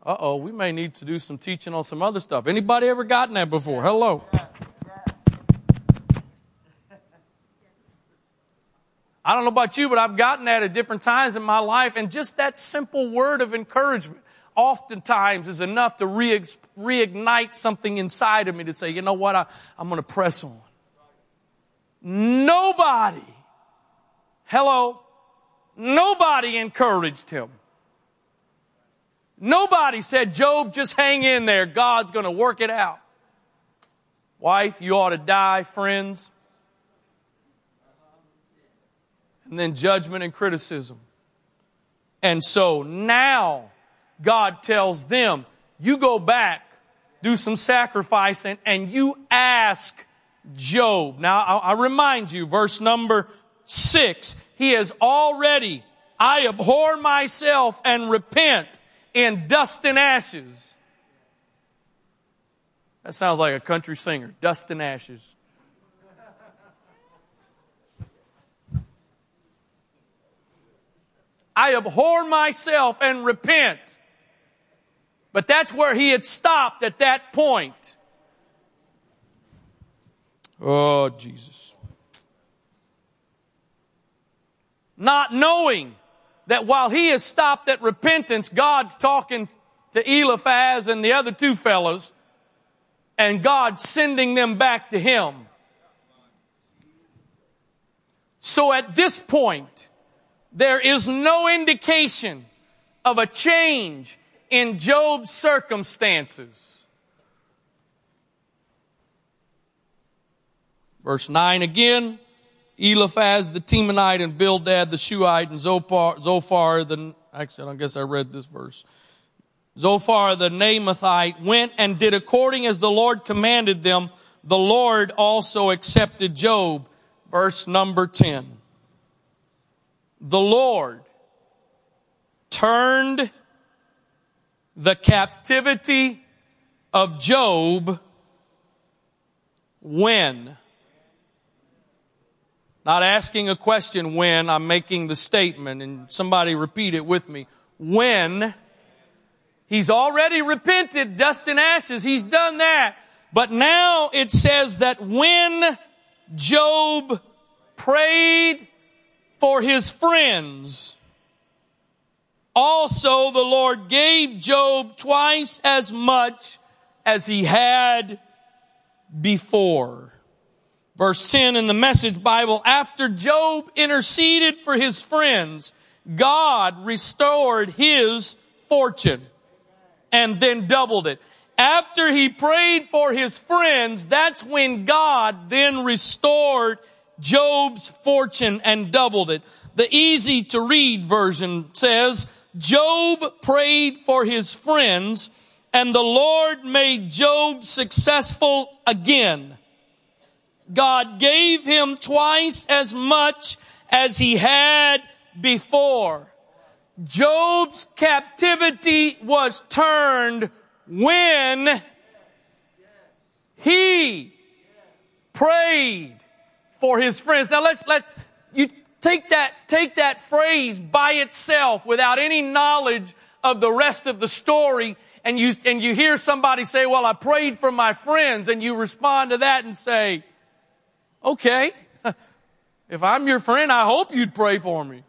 Uh oh, we may need to do some teaching on some other stuff. Anybody ever gotten that before? Hello. I don't know about you, but I've gotten that at different times in my life, and just that simple word of encouragement oftentimes is enough to re- reignite something inside of me to say, you know what, I, I'm going to press on. Nobody, hello, Nobody encouraged him. Nobody said, Job, just hang in there. God's going to work it out. Wife, you ought to die, friends. And then judgment and criticism. And so now God tells them, you go back, do some sacrificing, and you ask Job. Now, I, remind you, verse number 6, he has already, I abhor myself and repent in dust and ashes. That sounds like a country singer, dust and ashes. I abhor myself and repent. But that's where he had stopped at that point. Oh, Jesus. not knowing that while he has stopped at repentance, God's talking to Eliphaz and the other two fellows, and God's sending them back to him. So at this point, there is no indication of a change in Job's circumstances. Verse 9 again. Eliphaz the Temanite and Bildad the Shuhite and Zophar, Zophar the, actually I guess I read this verse. Zophar the Naamathite went and did according as the Lord commanded them. The Lord also accepted Job. Verse number 10. The Lord turned the captivity of Job when? Not asking a question when, I'm making the statement, and somebody repeat it with me. When he's already repented, dust and ashes, he's done that. But now it says that when Job prayed for his friends, also the Lord gave Job twice as much as he had before. Verse 10 in the Message Bible, after Job interceded for his friends, God restored his fortune and then doubled it. After he prayed for his friends, that's when God then restored Job's fortune and doubled it. The easy to read version says, Job prayed for his friends and the Lord made Job successful again. God gave him twice as much as he had before. Job's captivity was turned when he prayed for his friends. Now let's, let's, you take that, take that phrase by itself without any knowledge of the rest of the story and you, and you hear somebody say, well, I prayed for my friends and you respond to that and say, okay, if I'm your friend, I hope you'd pray for me.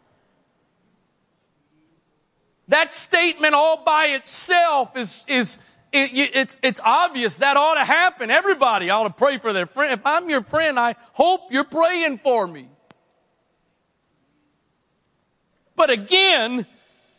That statement all by itself is, is, it, it's, it's obvious that ought to happen. Everybody ought to pray for their friend. If I'm your friend, I hope you're praying for me. But again,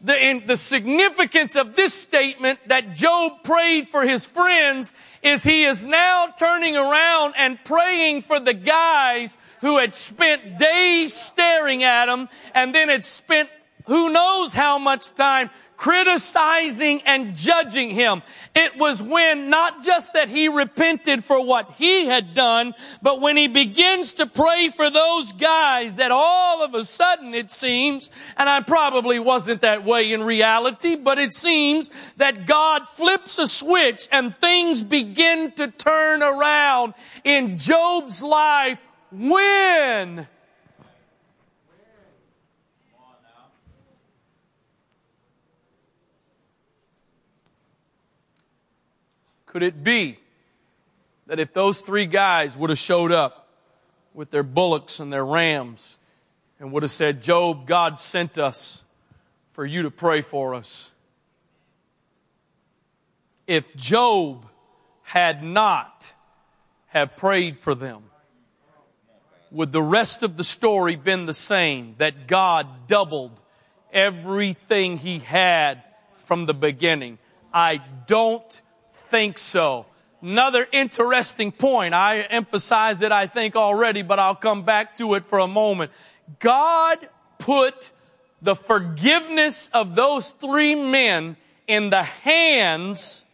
the, the significance of this statement that Job prayed for his friends is he is now turning around and praying for the guys who had spent days staring at him and then had spent who knows how much time criticizing and judging him. It was when not just that he repented for what he had done, but when he begins to pray for those guys that all of a sudden it seems, and I probably wasn't that way in reality, but it seems that God flips a switch and things begin to turn around in Job's life when Could it be that if those three guys would have showed up with their bullocks and their rams and would have said, Job, God sent us for you to pray for us. If Job had not have prayed for them, would the rest of the story been the same? That God doubled everything he had from the beginning. I don't think so. Another interesting point. I emphasized it, I think, already, but I'll come back to it for a moment. God put the forgiveness of those three men in the hands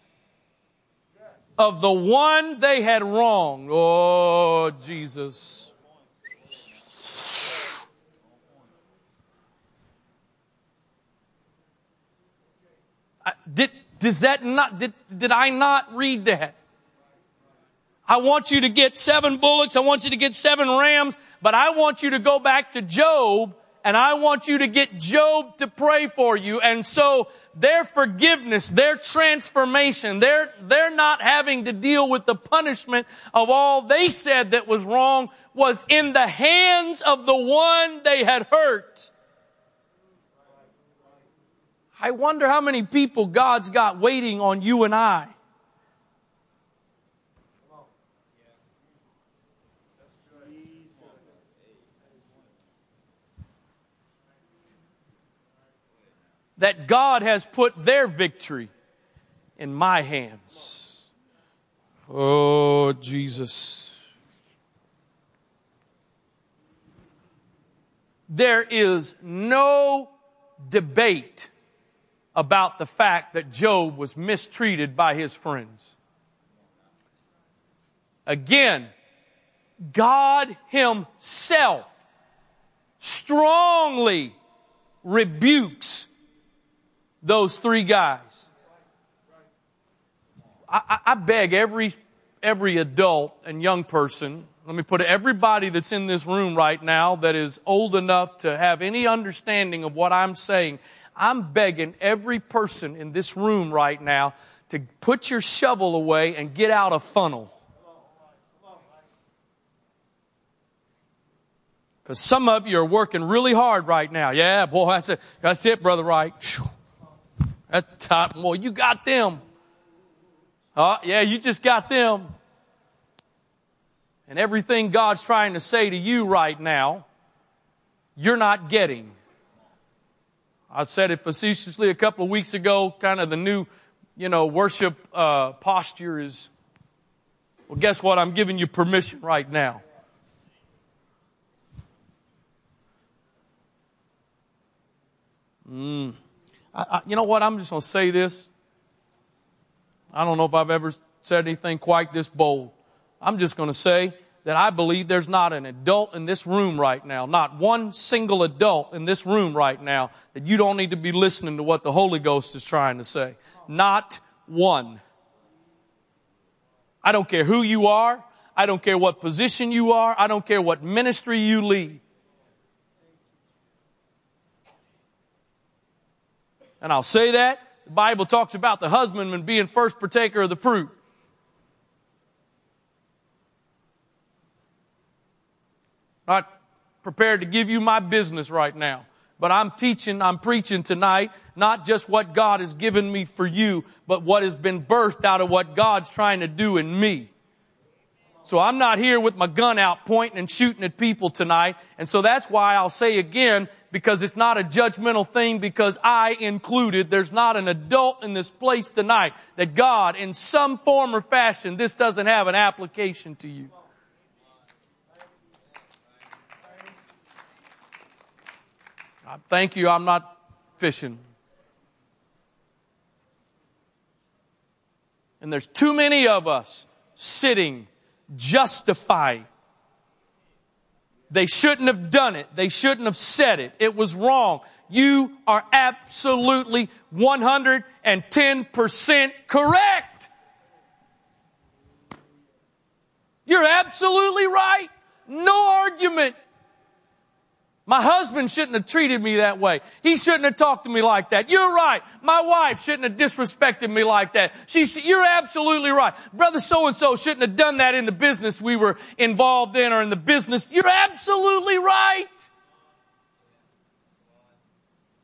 of the one they had wronged. Oh, Jesus. I, did, does that not, did, did I not read that? I want you to get seven bullocks. I want you to get seven rams, but I want you to go back to Job and I want you to get Job to pray for you. And so their forgiveness, their transformation, they're, they're not having to deal with the punishment of all they said that was wrong was in the hands of the one they had hurt. I wonder how many people God's got waiting on you and I. That God has put their victory in my hands. Oh, Jesus. There is no debate about the fact that Job was mistreated by his friends. Again, God Himself strongly rebukes those three guys. I, I, beg every, every adult and young person, let me put it, everybody that's in this room right now that is old enough to have any understanding of what I'm saying, I'm begging every person in this room right now to put your shovel away and get out a funnel. Because some of you are working really hard right now. Yeah, boy, that's it. That's it, Brother Wright. That's top. Well, you got them. Oh, yeah, you just got them. And everything God's trying to say to you right now, you're not getting. I said it facetiously a couple of weeks ago, kind of the new, you know, worship uh, posture is, well, guess what? I'm giving you permission right now. Mm. I, I, you know what? I'm just going to say this. I don't know if I've ever said anything quite this bold. I'm just going to say that I believe there's not an adult in this room right now, not one single adult in this room right now, that you don't need to be listening to what the Holy Ghost is trying to say. Not one. I don't care who you are. I don't care what position you are. I don't care what ministry you lead. And I'll say that. The Bible talks about the husbandman being first partaker of the fruit. Not prepared to give you my business right now. But I'm teaching, I'm preaching tonight, not just what God has given me for you, but what has been birthed out of what God's trying to do in me. So I'm not here with my gun out pointing and shooting at people tonight. And so that's why I'll say again, because it's not a judgmental thing, because I included, there's not an adult in this place tonight that God, in some form or fashion, this doesn't have an application to you. Thank you, I'm not fishing. And there's too many of us sitting justifying. They shouldn't have done it. They shouldn't have said it. It was wrong. You are absolutely 110% correct. You're absolutely right. No argument. My husband shouldn't have treated me that way. He shouldn't have talked to me like that. You're right. My wife shouldn't have disrespected me like that. She, you're absolutely right. Brother so and so shouldn't have done that in the business we were involved in or in the business. You're absolutely right.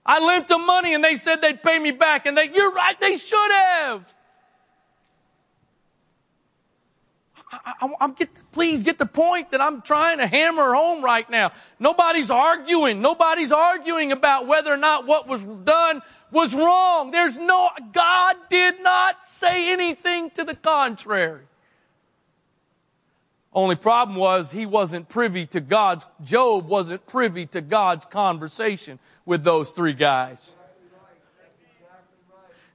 I lent them money and they said they'd pay me back and they, you're right, they should have. I, am get, please get the point that I'm trying to hammer home right now. Nobody's arguing. Nobody's arguing about whether or not what was done was wrong. There's no, God did not say anything to the contrary. Only problem was he wasn't privy to God's, Job wasn't privy to God's conversation with those three guys.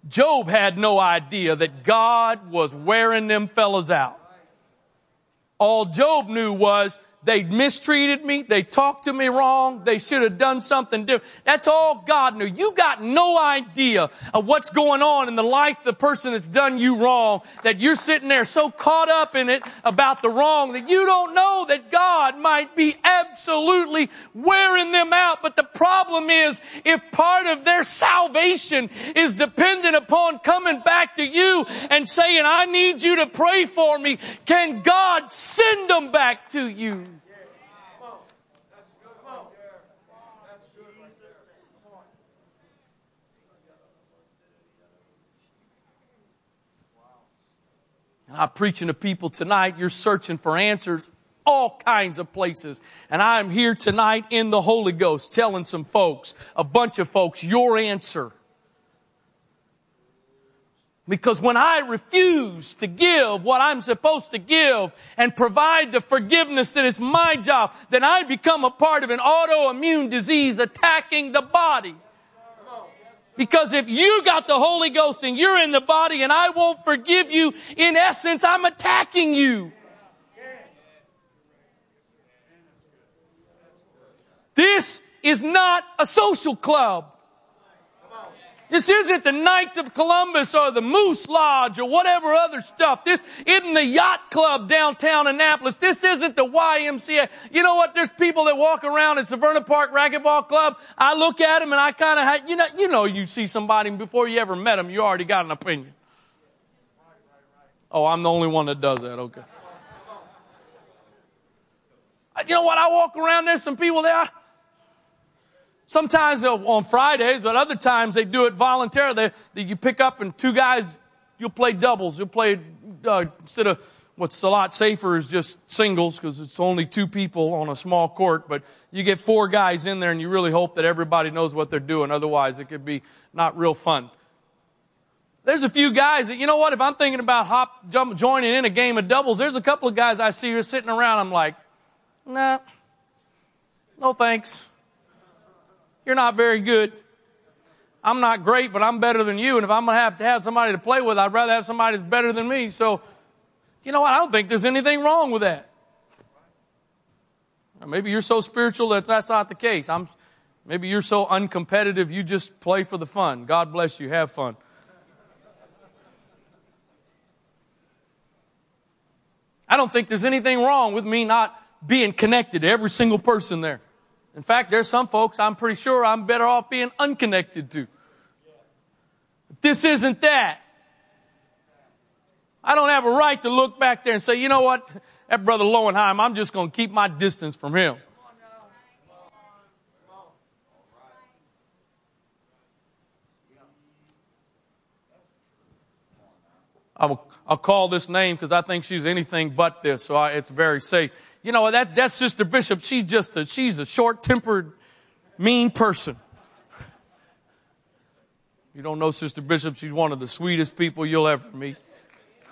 Job had no idea that God was wearing them fellas out. All Job knew was they mistreated me. They talked to me wrong. They should have done something different. That's all God knew. You got no idea of what's going on in the life of the person that's done you wrong that you're sitting there so caught up in it about the wrong that you don't know that God might be absolutely wearing them out. But the problem is if part of their salvation is dependent upon coming back to you and saying, I need you to pray for me, can God send them back to you? I'm preaching to people tonight. You're searching for answers all kinds of places. And I'm here tonight in the Holy Ghost telling some folks, a bunch of folks, your answer. Because when I refuse to give what I'm supposed to give and provide the forgiveness that is my job, then I become a part of an autoimmune disease attacking the body. Because if you got the Holy Ghost and you're in the body and I won't forgive you, in essence, I'm attacking you. This is not a social club. This isn't the Knights of Columbus or the Moose Lodge or whatever other stuff. This isn't the Yacht Club downtown Annapolis. This isn't the YMCA. You know what? There's people that walk around at Severna Park Racquetball Club. I look at them and I kind of, you know, you know, you see somebody before you ever met them, you already got an opinion. Oh, I'm the only one that does that. Okay. You know what? I walk around, there's some people there. Sometimes on Fridays, but other times they do it voluntarily. They, you pick up and two guys, you'll play doubles. You'll play, uh, instead of what's a lot safer is just singles because it's only two people on a small court, but you get four guys in there and you really hope that everybody knows what they're doing. Otherwise it could be not real fun. There's a few guys that, you know what, if I'm thinking about hop, jump, joining in a game of doubles, there's a couple of guys I see who are sitting around, I'm like, nah, no thanks. You're not very good. I'm not great, but I'm better than you. And if I'm going to have to have somebody to play with, I'd rather have somebody that's better than me. So, you know what? I don't think there's anything wrong with that. Maybe you're so spiritual that that's not the case. I'm, maybe you're so uncompetitive you just play for the fun. God bless you. Have fun. I don't think there's anything wrong with me not being connected to every single person there. In fact, there's some folks I'm pretty sure I'm better off being unconnected to. This isn't that. I don't have a right to look back there and say, you know what, that brother Lowenheim, I'm just going to keep my distance from him. I will, I'll call this name because I think she's anything but this, so I, it's very safe. You know, that, that's Sister Bishop. She's just a, she's a short-tempered, mean person. You don't know Sister Bishop, she's one of the sweetest people you'll ever meet.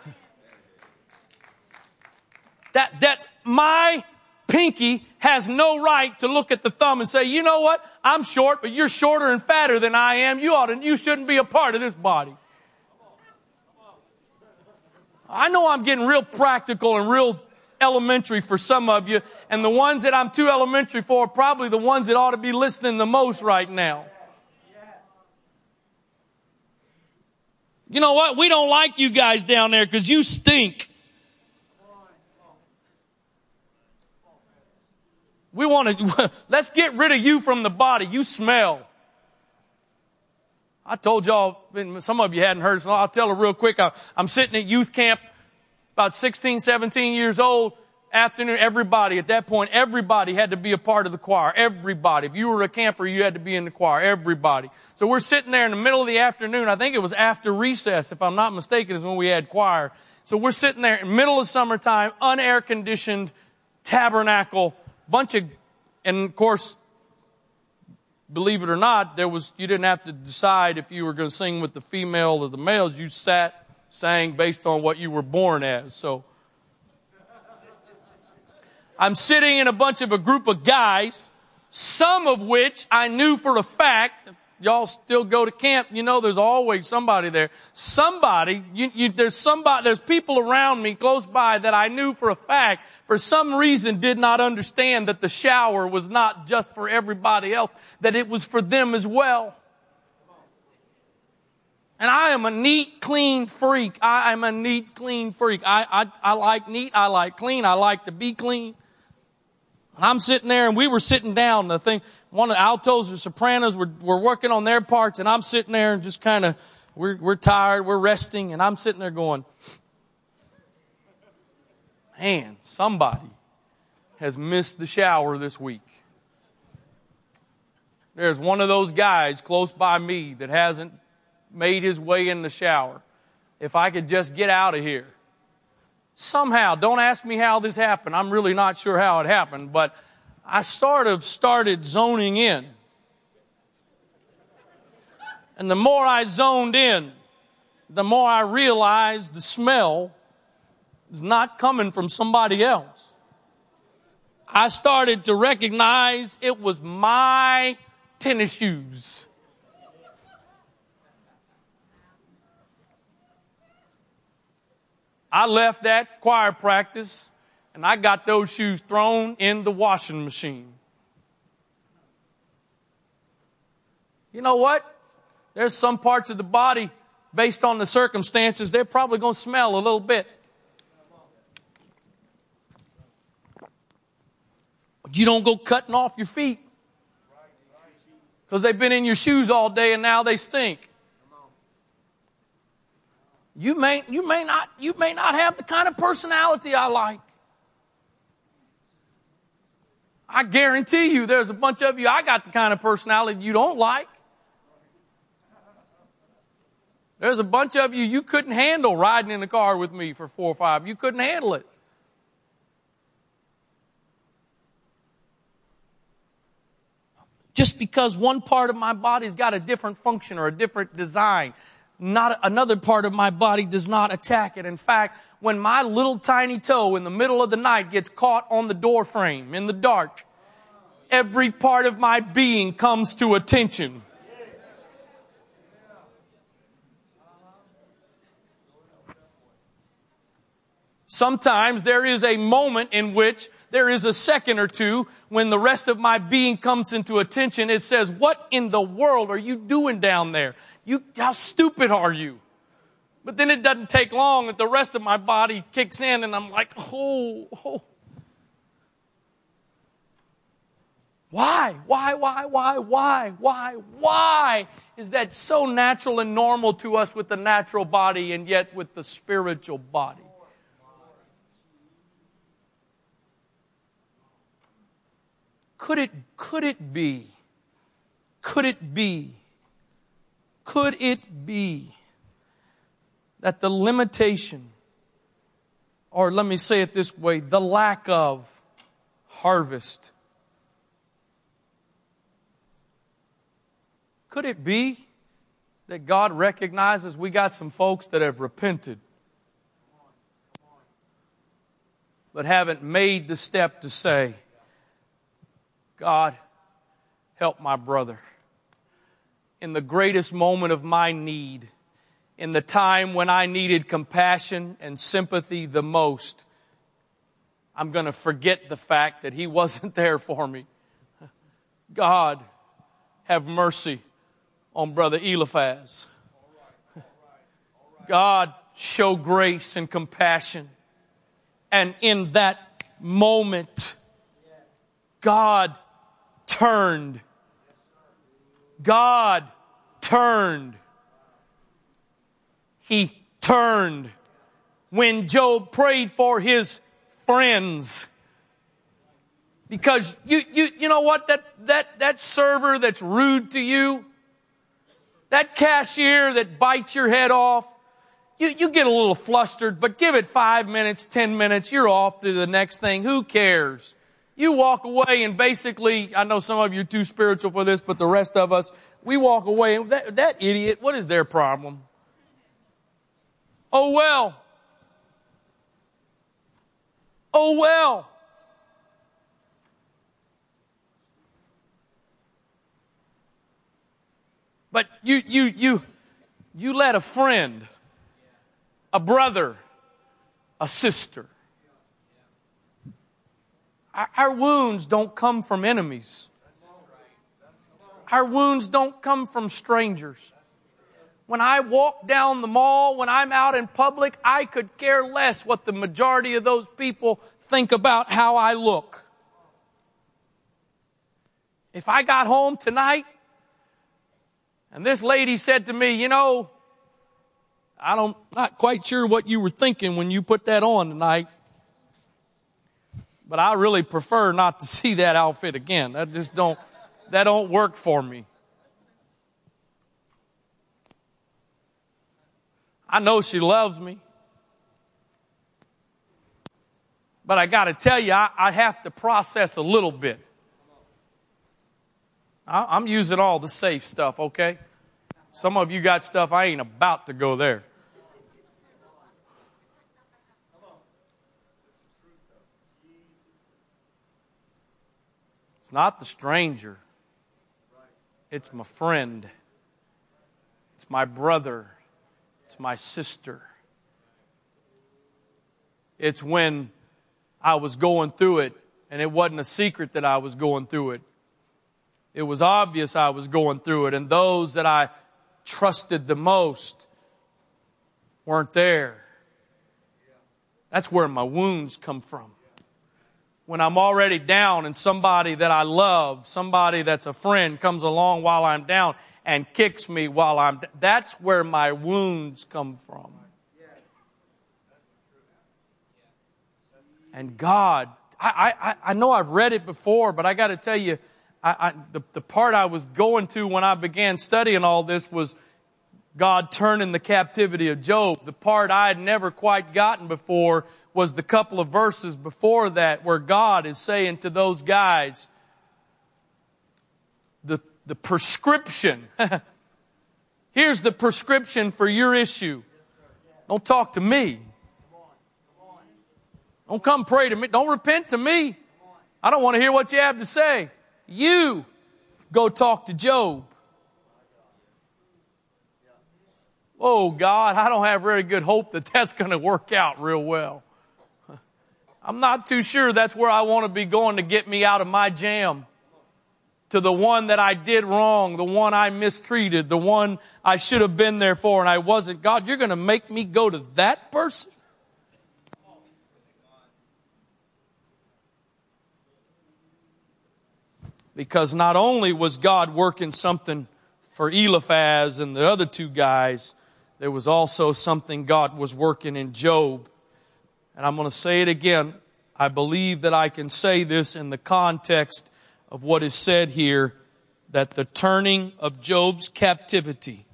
That, that, my pinky has no right to look at the thumb and say, you know what? I'm short, but you're shorter and fatter than I am. You ought to, you shouldn't be a part of this body. I know I'm getting real practical and real elementary for some of you, and the ones that I'm too elementary for are probably the ones that ought to be listening the most right now. You know what? We don't like you guys down there because you stink. We want to, let's get rid of you from the body. You smell. I told y'all, some of you hadn't heard, so I'll tell it real quick. I'm sitting at youth camp, about 16, 17 years old, afternoon, everybody, at that point, everybody had to be a part of the choir. Everybody. If you were a camper, you had to be in the choir. Everybody. So we're sitting there in the middle of the afternoon. I think it was after recess, if I'm not mistaken, is when we had choir. So we're sitting there in the middle of summertime, unair conditioned tabernacle, bunch of, and of course, believe it or not, there was, you didn't have to decide if you were going to sing with the female or the males. You sat, sang based on what you were born as. So, I'm sitting in a bunch of a group of guys, some of which I knew for a fact y'all still go to camp, you know there's always somebody there. Somebody, you, you, there's somebody, there's people around me close by that I knew for a fact, for some reason did not understand that the shower was not just for everybody else, that it was for them as well. And I am a neat, clean freak. I am a neat, clean freak. I, I, I like neat. I like clean. I like to be clean. I'm sitting there and we were sitting down. The thing, one of the altos or sopranos were, were working on their parts and I'm sitting there and just kind of, we're, we're tired, we're resting and I'm sitting there going, man, somebody has missed the shower this week. There's one of those guys close by me that hasn't made his way in the shower. If I could just get out of here. Somehow, don't ask me how this happened. I'm really not sure how it happened, but I sort of started zoning in. And the more I zoned in, the more I realized the smell is not coming from somebody else. I started to recognize it was my tennis shoes. I left that choir practice and I got those shoes thrown in the washing machine. You know what? There's some parts of the body, based on the circumstances, they're probably going to smell a little bit. You don't go cutting off your feet because they've been in your shoes all day and now they stink. You may, you may not, you may not have the kind of personality I like. I guarantee you there's a bunch of you, I got the kind of personality you don't like. There's a bunch of you, you couldn't handle riding in the car with me for four or five. You couldn't handle it. Just because one part of my body's got a different function or a different design not another part of my body does not attack it. In fact, when my little tiny toe in the middle of the night gets caught on the door frame in the dark, every part of my being comes to attention. Sometimes there is a moment in which there is a second or two when the rest of my being comes into attention. It says, what in the world are you doing down there? You, how stupid are you? But then it doesn't take long that the rest of my body kicks in and I'm like, oh, oh. Why? Why, why, why, why, why, why is that so natural and normal to us with the natural body and yet with the spiritual body? Could it, could it be? Could it be? Could it be that the limitation, or let me say it this way, the lack of harvest Could it be that God recognizes we got some folks that have repented, but haven't made the step to say, God, help my brother. In the greatest moment of my need, in the time when I needed compassion and sympathy the most, I'm going to forget the fact that he wasn't there for me. God, have mercy on Brother Eliphaz. God show grace and compassion. And in that moment, God turned. God turned. He turned. When Job prayed for his friends, because you, you, you know what? That, that, that server that's rude to you, that cashier that bites your head off, you, you get a little flustered, but give it five minutes, ten minutes, you're off to the next thing. Who cares? You walk away and basically, I know some of you are too spiritual for this, but the rest of us, we walk away and that, that idiot, what is their problem? Oh well. Oh well. But you, you, you, you let a friend, a brother, a sister. Our, wounds don't come from enemies. Our wounds don't come from strangers. When I walk down the mall, when I'm out in public, I could care less what the majority of those people think about how I look. If I got home tonight and this lady said to me, you know, I don't, not quite sure what you were thinking when you put that on tonight. But I really prefer not to see that outfit again. That just don't, that don't work for me. I know she loves me. But I got to tell you, I, I, have to process a little bit. I'm using all the safe stuff, okay? Some of you got stuff I ain't about to go there. Not the stranger. It's my friend. It's my brother. It's my sister. It's when I was going through it and it wasn't a secret that I was going through it. It was obvious I was going through it, and those that I trusted the most weren't there. That's where my wounds come from. When I'm already down and somebody that I love, somebody that's a friend comes along while I'm down and kicks me while I'm, that's where my wounds come from. And God, I, I, I know I've read it before, but I got to tell you, I, I, the, the part I was going to when I began studying all this was God turning the captivity of Job. The part I had never quite gotten before was the couple of verses before that where God is saying to those guys, the, the prescription. Here's the prescription for your issue. Don't talk to me. Don't come pray to me. Don't repent to me. I don't want to hear what you have to say. You go talk to Job. Oh God, I don't have very good hope that that's going to work out real well. I'm not too sure that's where I want to be going to get me out of my jam. To the one that I did wrong, the one I mistreated, the one I should have been there for and I wasn't. God, you're going to make me go to that person? Because not only was God working something for Eliphaz and the other two guys, there was also something God was working in Job. And I'm going to say it again. I believe that I can say this in the context of what is said here that the turning of Job's captivity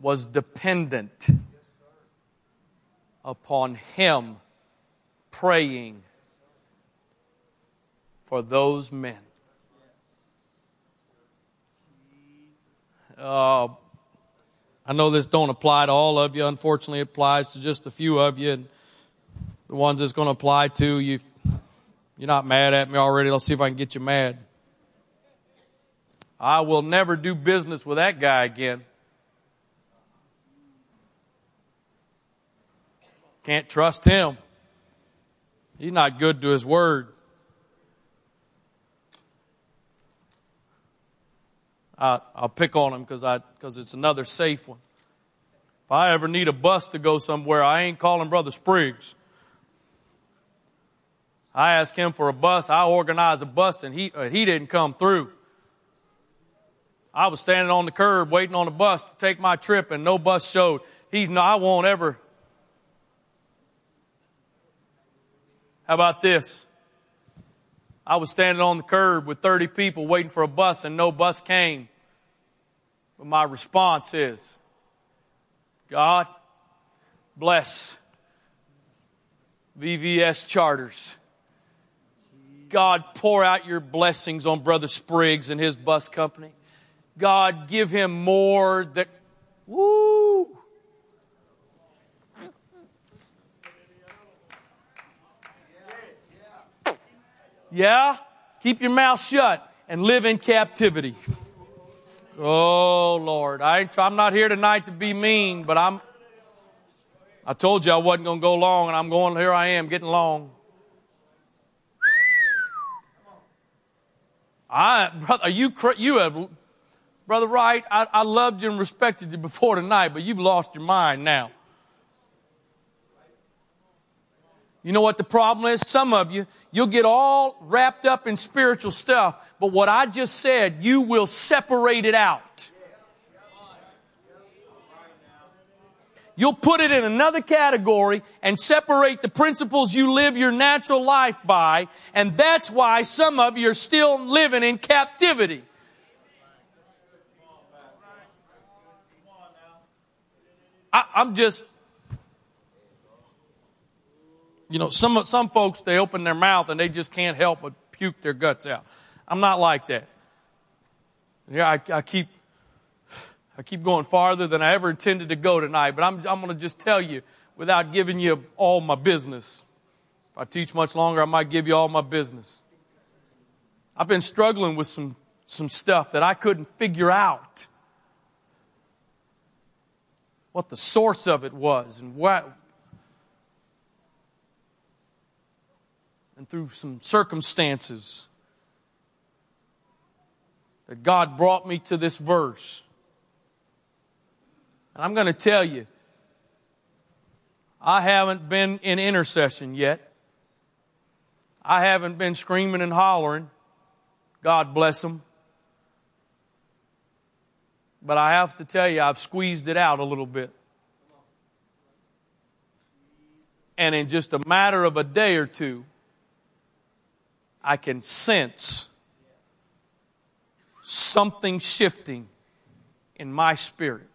was dependent upon him praying for those men. Uh, I know this don't apply to all of you. Unfortunately, it applies to just a few of you. And the ones it's going to apply to, you, you're not mad at me already. Let's see if I can get you mad. I will never do business with that guy again. Can't trust him. He's not good to his word. I, will pick on him because it's another safe one. If I ever need a bus to go somewhere, I ain't calling Brother Spriggs. I asked him for a bus. I organized a bus, and he uh, he didn't come through. I was standing on the curb waiting on a bus to take my trip, and no bus showed. He's no, I won't ever. How about this? I was standing on the curb with 30 people waiting for a bus and no bus came. But my response is, God, bless VVS charters. God, pour out your blessings on Brother Spriggs and his bus company. God, give him more that, woo! Yeah? Keep your mouth shut and live in captivity. Oh, Lord. I, I'm not here tonight to be mean, but I'm, I told you I wasn't going to go long, and I'm going, here I am, getting long. I, brother, you, you have, brother Wright, I, I loved you and respected you before tonight, but you've lost your mind now. You know what the problem is? Some of you, you'll get all wrapped up in spiritual stuff, but what I just said, you will separate it out. You'll put it in another category and separate the principles you live your natural life by, and that's why some of you are still living in captivity. I, am just, you know, some, some folks, they open their mouth and they just can't help but puke their guts out. I'm not like that. Yeah, I, I keep, I keep going farther than I ever intended to go tonight, but I'm, I'm going to just tell you without giving you all my business. If I teach much longer, I might give you all my business. I've been struggling with some, some stuff that I couldn't figure out what the source of it was and what, and through some circumstances that God brought me to this verse. And I'm going to tell you, I haven't been in intercession yet. I haven't been screaming and hollering. God bless them. But I have to tell you, I've squeezed it out a little bit. And in just a matter of a day or two, I can sense something shifting in my spirit.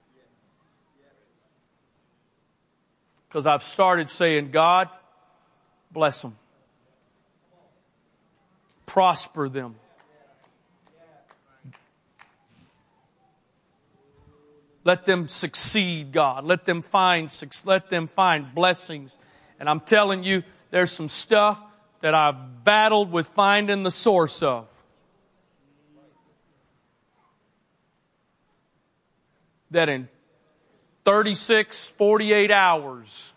Because I've started saying, God, bless them, prosper them. Let them succeed, God. Let them find, let them find blessings. And I'm telling you, there's some stuff that I've battled with finding the source of. That in 36, 48 hours,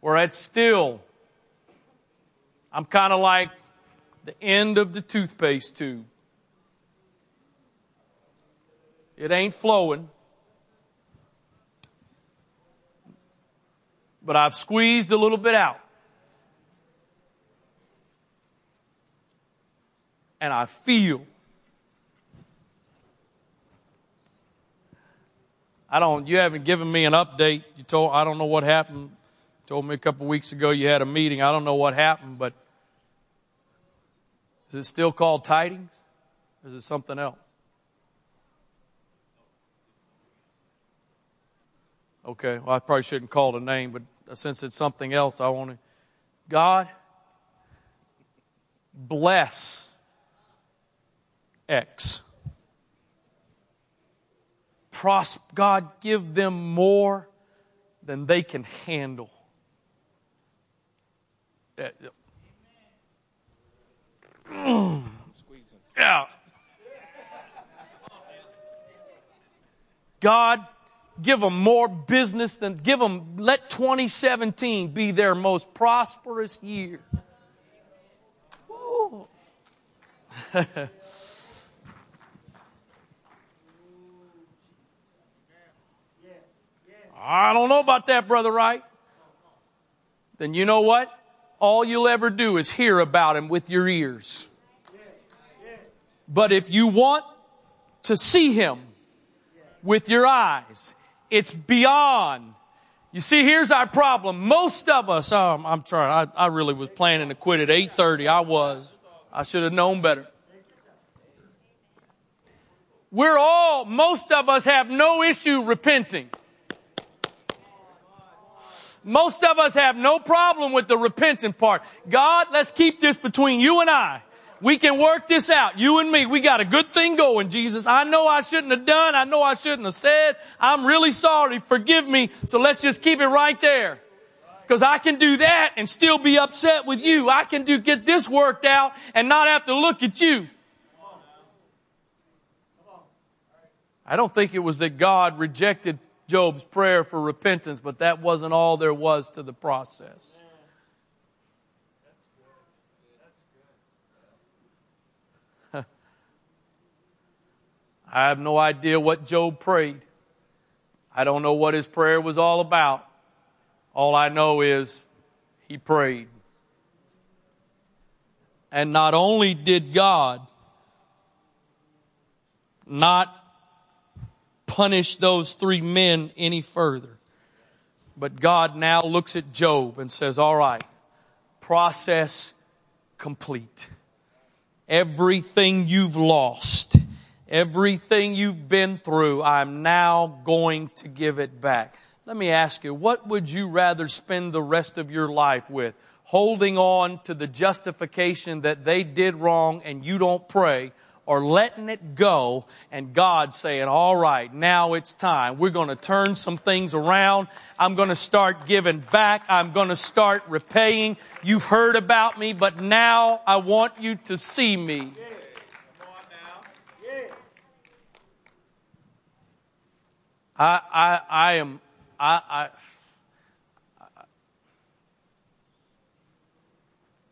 where it's still I'm kind of like the end of the toothpaste tube. It ain't flowing. But I've squeezed a little bit out. And I feel I don't, you haven't given me an update. You told, I don't know what happened. You told me a couple weeks ago you had a meeting. I don't know what happened, but is it still called tidings? Or is it something else? Okay, well, I probably shouldn't call it a name, but since it's something else, I want to. God, bless X pros- God, give them more than they can handle. Uh, yeah. God, give them more business than, give them, let 2017 be their most prosperous year. I don't know about that, Brother Wright. Then you know what? All you'll ever do is hear about him with your ears. But if you want to see him with your eyes, it's beyond. You see, here's our problem. Most of us, oh, I'm trying, I, I really was planning to quit at 8.30. I was. I should have known better. We're all, most of us have no issue repenting. Most of us have no problem with the repentant part. God, let's keep this between you and I. We can work this out. You and me. We got a good thing going, Jesus. I know I shouldn't have done. I know I shouldn't have said. I'm really sorry. Forgive me. So let's just keep it right there. Cause I can do that and still be upset with you. I can do, get this worked out and not have to look at you. I don't think it was that God rejected Job's prayer for repentance, but that wasn't all there was to the process. I have no idea what Job prayed. I don't know what his prayer was all about. All I know is he prayed. And not only did God not punish those three men any further. But God now looks at Job and says, All right, process complete. Everything you've lost, everything you've been through, I'm now going to give it back. Let me ask you, what would you rather spend the rest of your life with? Holding on to the justification that they did wrong and you don't pray, or letting it go and God saying, all right, now it's time. We're going to turn some things around. I'm going to start giving back. I'm going to start repaying. You've heard about me, but now I want you to see me. I, I, I am, I, I,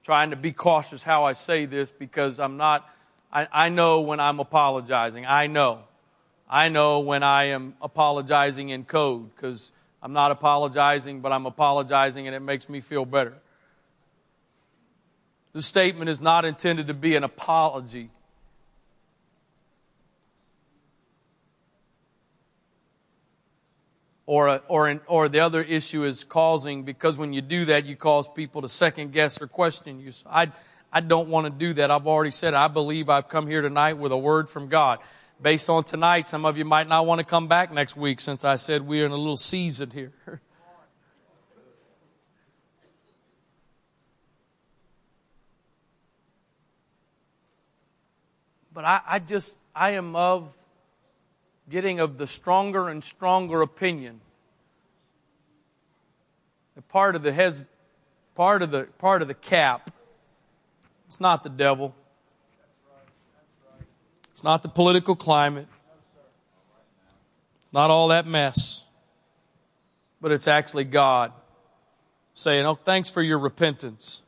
trying to be cautious how I say this because I'm not, I, I know when I'm apologizing. I know. I know when I am apologizing in code because I'm not apologizing, but I'm apologizing and it makes me feel better. The statement is not intended to be an apology. Or, a, or, an, or the other issue is causing, because when you do that, you cause people to second guess or question you. So I, I don't want to do that. I've already said I believe I've come here tonight with a word from God. Based on tonight, some of you might not want to come back next week since I said we're in a little season here. but I, I just, I am of getting of the stronger and stronger opinion. Part of the hes, part of the part of the cap it's not the devil. It's not the political climate. Not all that mess. But it's actually God saying, Oh, thanks for your repentance.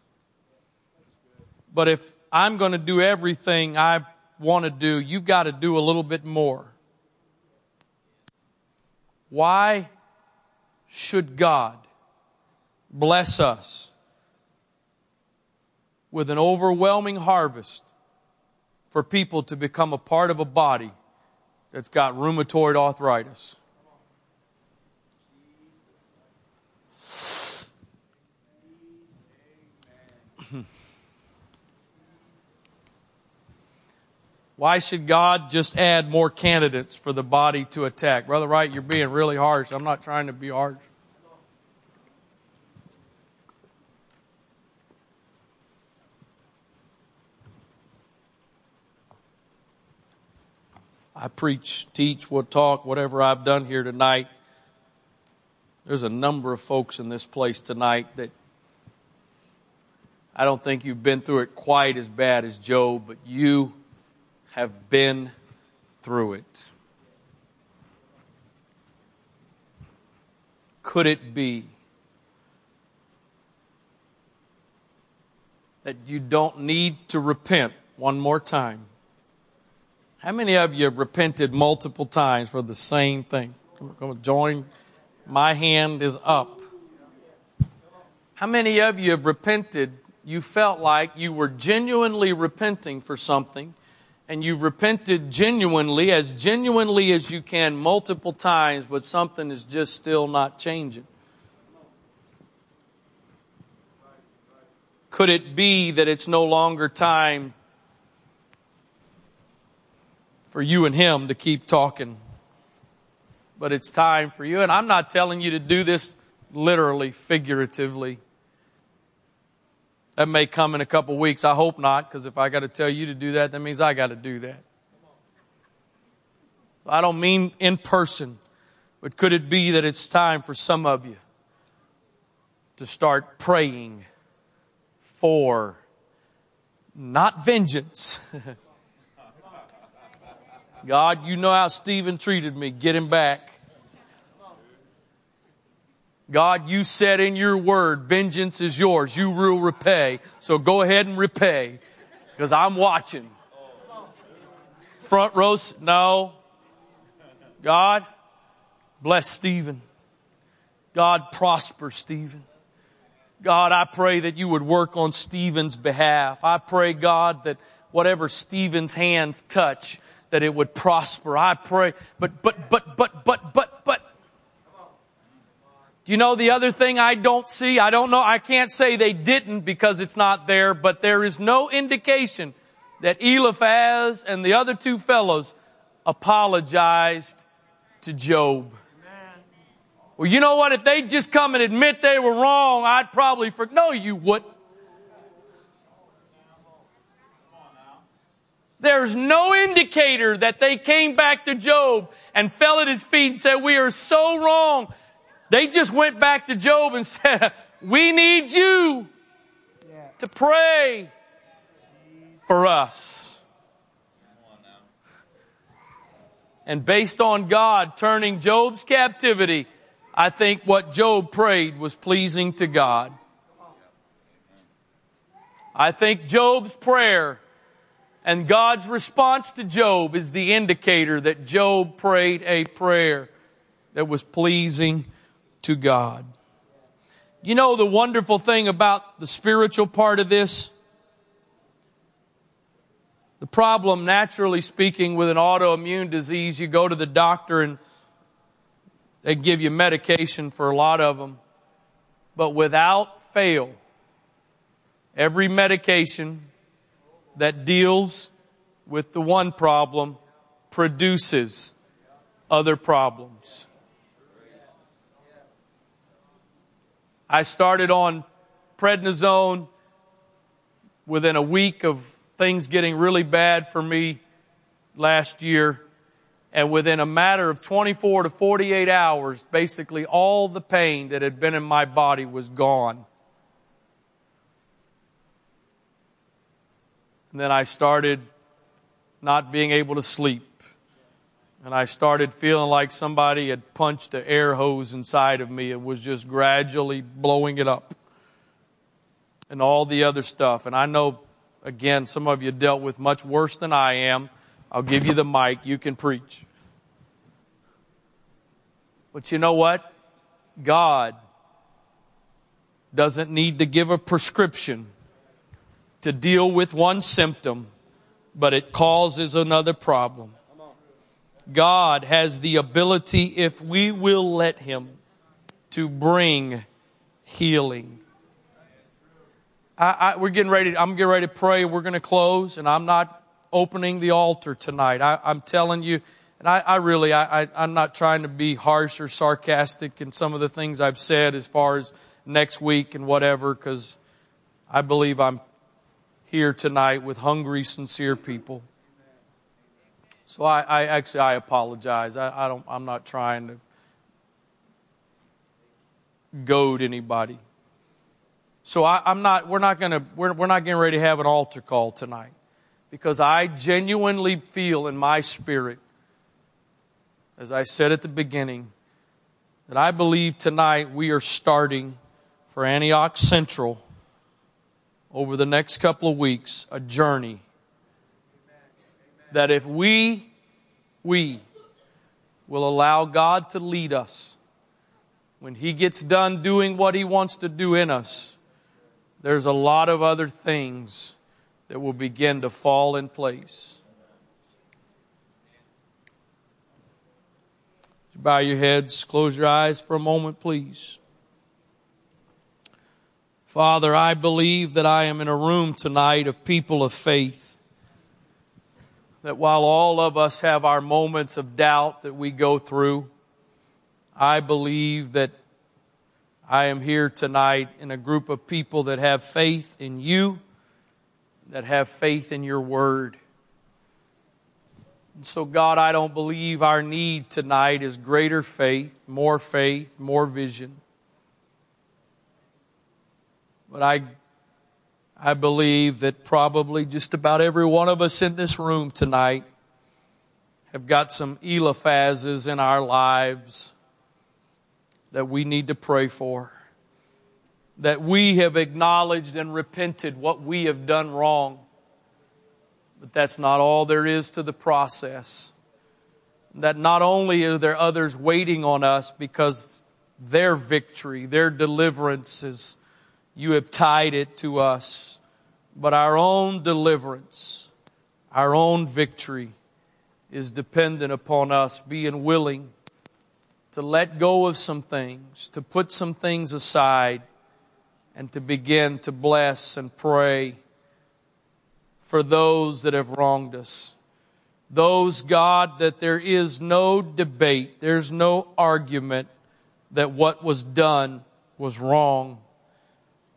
but if I'm going to do everything I want to do, you've got to do a little bit more. Why should God bless us with an overwhelming harvest for people to become a part of a body that's got rheumatoid arthritis? Why should God just add more candidates for the body to attack? Brother Wright, you're being really harsh. I'm not trying to be harsh. I preach, teach, we'll talk, whatever I've done here tonight. There's a number of folks in this place tonight that I don't think you've been through it quite as bad as Job, but you have been through it. Could it be that you don't need to repent one more time? How many of you have repented multiple times for the same thing? Come on, join. My hand is up. How many of you have repented? You felt like you were genuinely repenting for something and you've repented genuinely, as genuinely as you can, multiple times, but something is just still not changing. Could it be that it's no longer time for you and him to keep talking? But it's time for you. And I'm not telling you to do this literally, figuratively. That may come in a couple weeks. I hope not, because if I got to tell you to do that, that means I got to do that. I don't mean in person, but could it be that it's time for some of you to start praying for not vengeance? God, you know how Stephen treated me. Get him back. God, you said in your word, vengeance is yours. You will repay. So go ahead and repay because I'm watching. Front row, no. God, bless Stephen. God, prosper Stephen. God, I pray that you would work on Stephen's behalf. I pray, God, that whatever Stephen's hands touch, that it would prosper. I pray, but, but, but, but, but, but, but, do you know the other thing I don't see? I don't know. I can't say they didn't because it's not there, but there is no indication that Eliphaz and the other two fellows apologized to Job. Well, you know what? If they just come and admit they were wrong, I'd probably for no, you wouldn't. There's no indicator that they came back to Job and fell at his feet and said, we are so wrong. They just went back to Job and said, We need you to pray for us. And based on God turning Job's captivity, I think what Job prayed was pleasing to God. I think Job's prayer and God's response to Job is the indicator that Job prayed a prayer that was pleasing to God. You know the wonderful thing about the spiritual part of this? The problem, naturally speaking, with an autoimmune disease, you go to the doctor and they give you medication for a lot of them. But without fail, every medication that deals with the one problem produces other problems. I started on prednisone within a week of things getting really bad for me last year. And within a matter of 24 to 48 hours, basically all the pain that had been in my body was gone. And then I started not being able to sleep. And I started feeling like somebody had punched the air hose inside of me and was just gradually blowing it up. And all the other stuff. And I know Again, some of you dealt with much worse than I am. I'll give you the mic. You can preach. But you know what? God doesn't need to give a prescription to deal with one symptom, but it causes another problem. God has the ability, if we will let Him, to bring healing. I, I, we're getting ready. I'm getting ready to pray. We're going to close, and I'm not opening the altar tonight. I, am telling you, and I, I really, I, I'm not trying to be harsh or sarcastic in some of the things I've said as far as next week and whatever, because I believe I'm here tonight with hungry, sincere people. So I, I actually I apologize. I, I don't. I'm not trying to goad anybody. So I, am not. We're not gonna. We're, we're not getting ready to have an altar call tonight because I genuinely feel in my spirit, as I said at the beginning, that I believe tonight we are starting for Antioch Central over the next couple of weeks a journey that if we, we will allow God to lead us, when He gets done doing what He wants to do in us, there's a lot of other things that will begin to fall in place. Bow your heads, close your eyes for a moment, please. Father, I believe that I am in a room tonight of people of faith. That while all of us have our moments of doubt that we go through, I believe that I am here tonight in a group of people that have faith in you, that have faith in your word. And so, God, I don't believe our need tonight is greater faith, more faith, more vision. But I, I believe that probably just about every one of us in this room tonight have got some Eliphazes in our lives that we need to pray for. That we have acknowledged and repented what we have done wrong. But that's not all there is to the process. That not only are there others waiting on us because their victory, their deliverance is you have tied it to us. But our own deliverance, our own victory is dependent upon us being willing to let go of some things, to put some things aside, and to begin to bless and pray for those that have wronged us. Those, God, that there is no debate, there's no argument that what was done was wrong.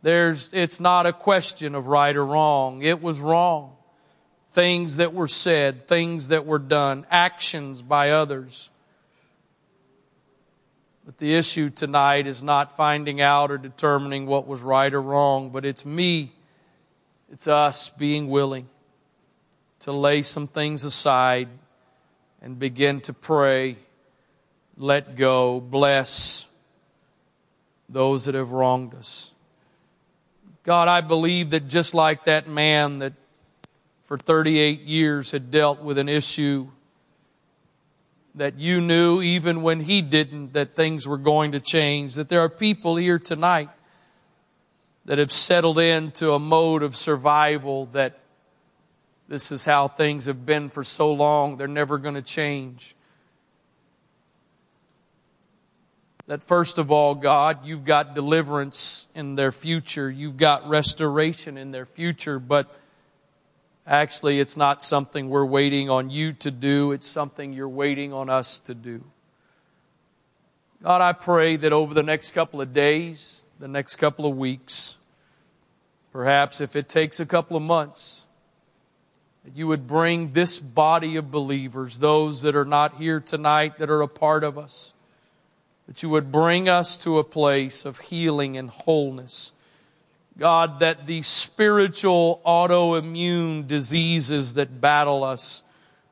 There's, it's not a question of right or wrong. It was wrong. Things that were said, things that were done, actions by others. But the issue tonight is not finding out or determining what was right or wrong, but it's me, it's us being willing to lay some things aside and begin to pray, let go, bless those that have wronged us. God, I believe that just like that man that for 38 years had dealt with an issue that you knew even when he didn't that things were going to change, that there are people here tonight that have settled into a mode of survival that this is how things have been for so long, they're never going to change. That first of all, God, you've got deliverance in their future. You've got restoration in their future, but actually it's not something we're waiting on you to do. It's something you're waiting on us to do. God, I pray that over the next couple of days, the next couple of weeks, perhaps if it takes a couple of months, that you would bring this body of believers, those that are not here tonight, that are a part of us, that you would bring us to a place of healing and wholeness. God, that the spiritual autoimmune diseases that battle us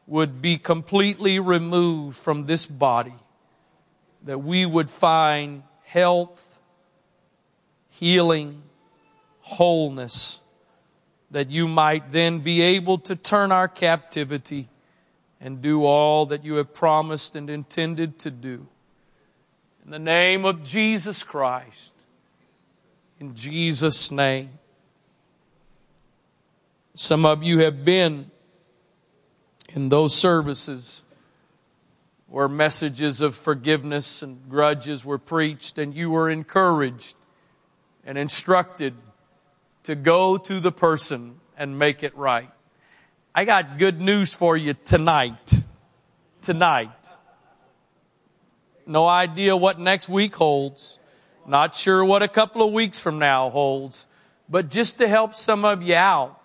would be completely removed from this body. That we would find health, healing, wholeness. that you might then be able to turn our captivity and do all that you have promised and intended to do. In the name of Jesus Christ, in Jesus' name. Some of you have been in those services where messages of forgiveness and grudges were preached, and you were encouraged and instructed to go to the person and make it right. I got good news for you tonight. Tonight. No idea what next week holds. Not sure what a couple of weeks from now holds. But just to help some of you out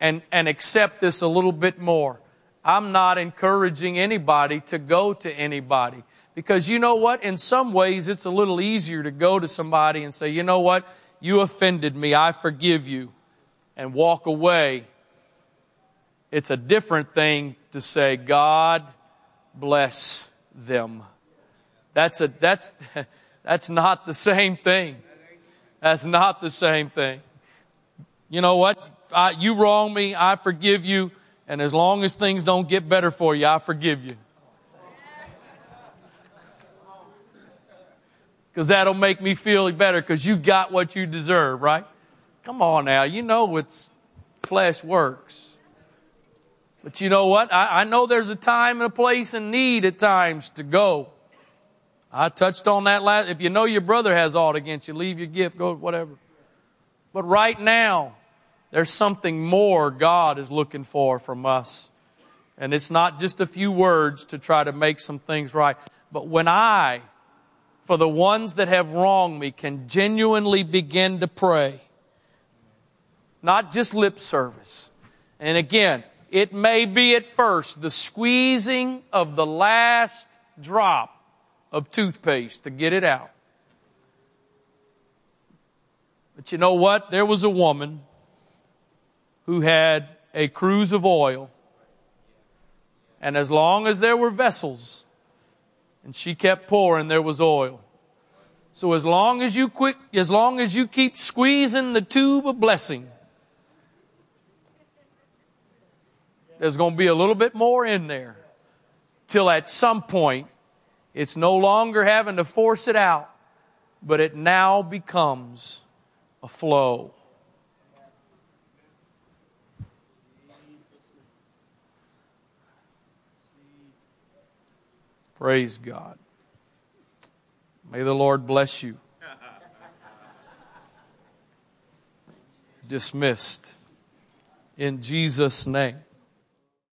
and, and accept this a little bit more, I'm not encouraging anybody to go to anybody. Because you know what? In some ways, it's a little easier to go to somebody and say, you know what? You offended me. I forgive you. And walk away. It's a different thing to say, God bless them. That's a, that's, that's not the same thing. That's not the same thing. You know what? I, you wrong me. I forgive you. And as long as things don't get better for you, I forgive you. Because that'll make me feel better because you got what you deserve, right? Come on now. You know it's flesh works. But you know what? I, I know there's a time and a place and need at times to go. I touched on that last. If you know your brother has aught against you, leave your gift, go whatever. But right now, there's something more God is looking for from us. And it's not just a few words to try to make some things right. But when I, for the ones that have wronged me, can genuinely begin to pray, not just lip service. And again, it may be at first the squeezing of the last drop of toothpaste to get it out. But you know what? There was a woman who had a cruse of oil. And as long as there were vessels, and she kept pouring, there was oil. So as long as you quick, as long as you keep squeezing the tube of blessing, there's going to be a little bit more in there. Till at some point, it's no longer having to force it out, but it now becomes a flow. Praise God. May the Lord bless you. Dismissed in Jesus' name.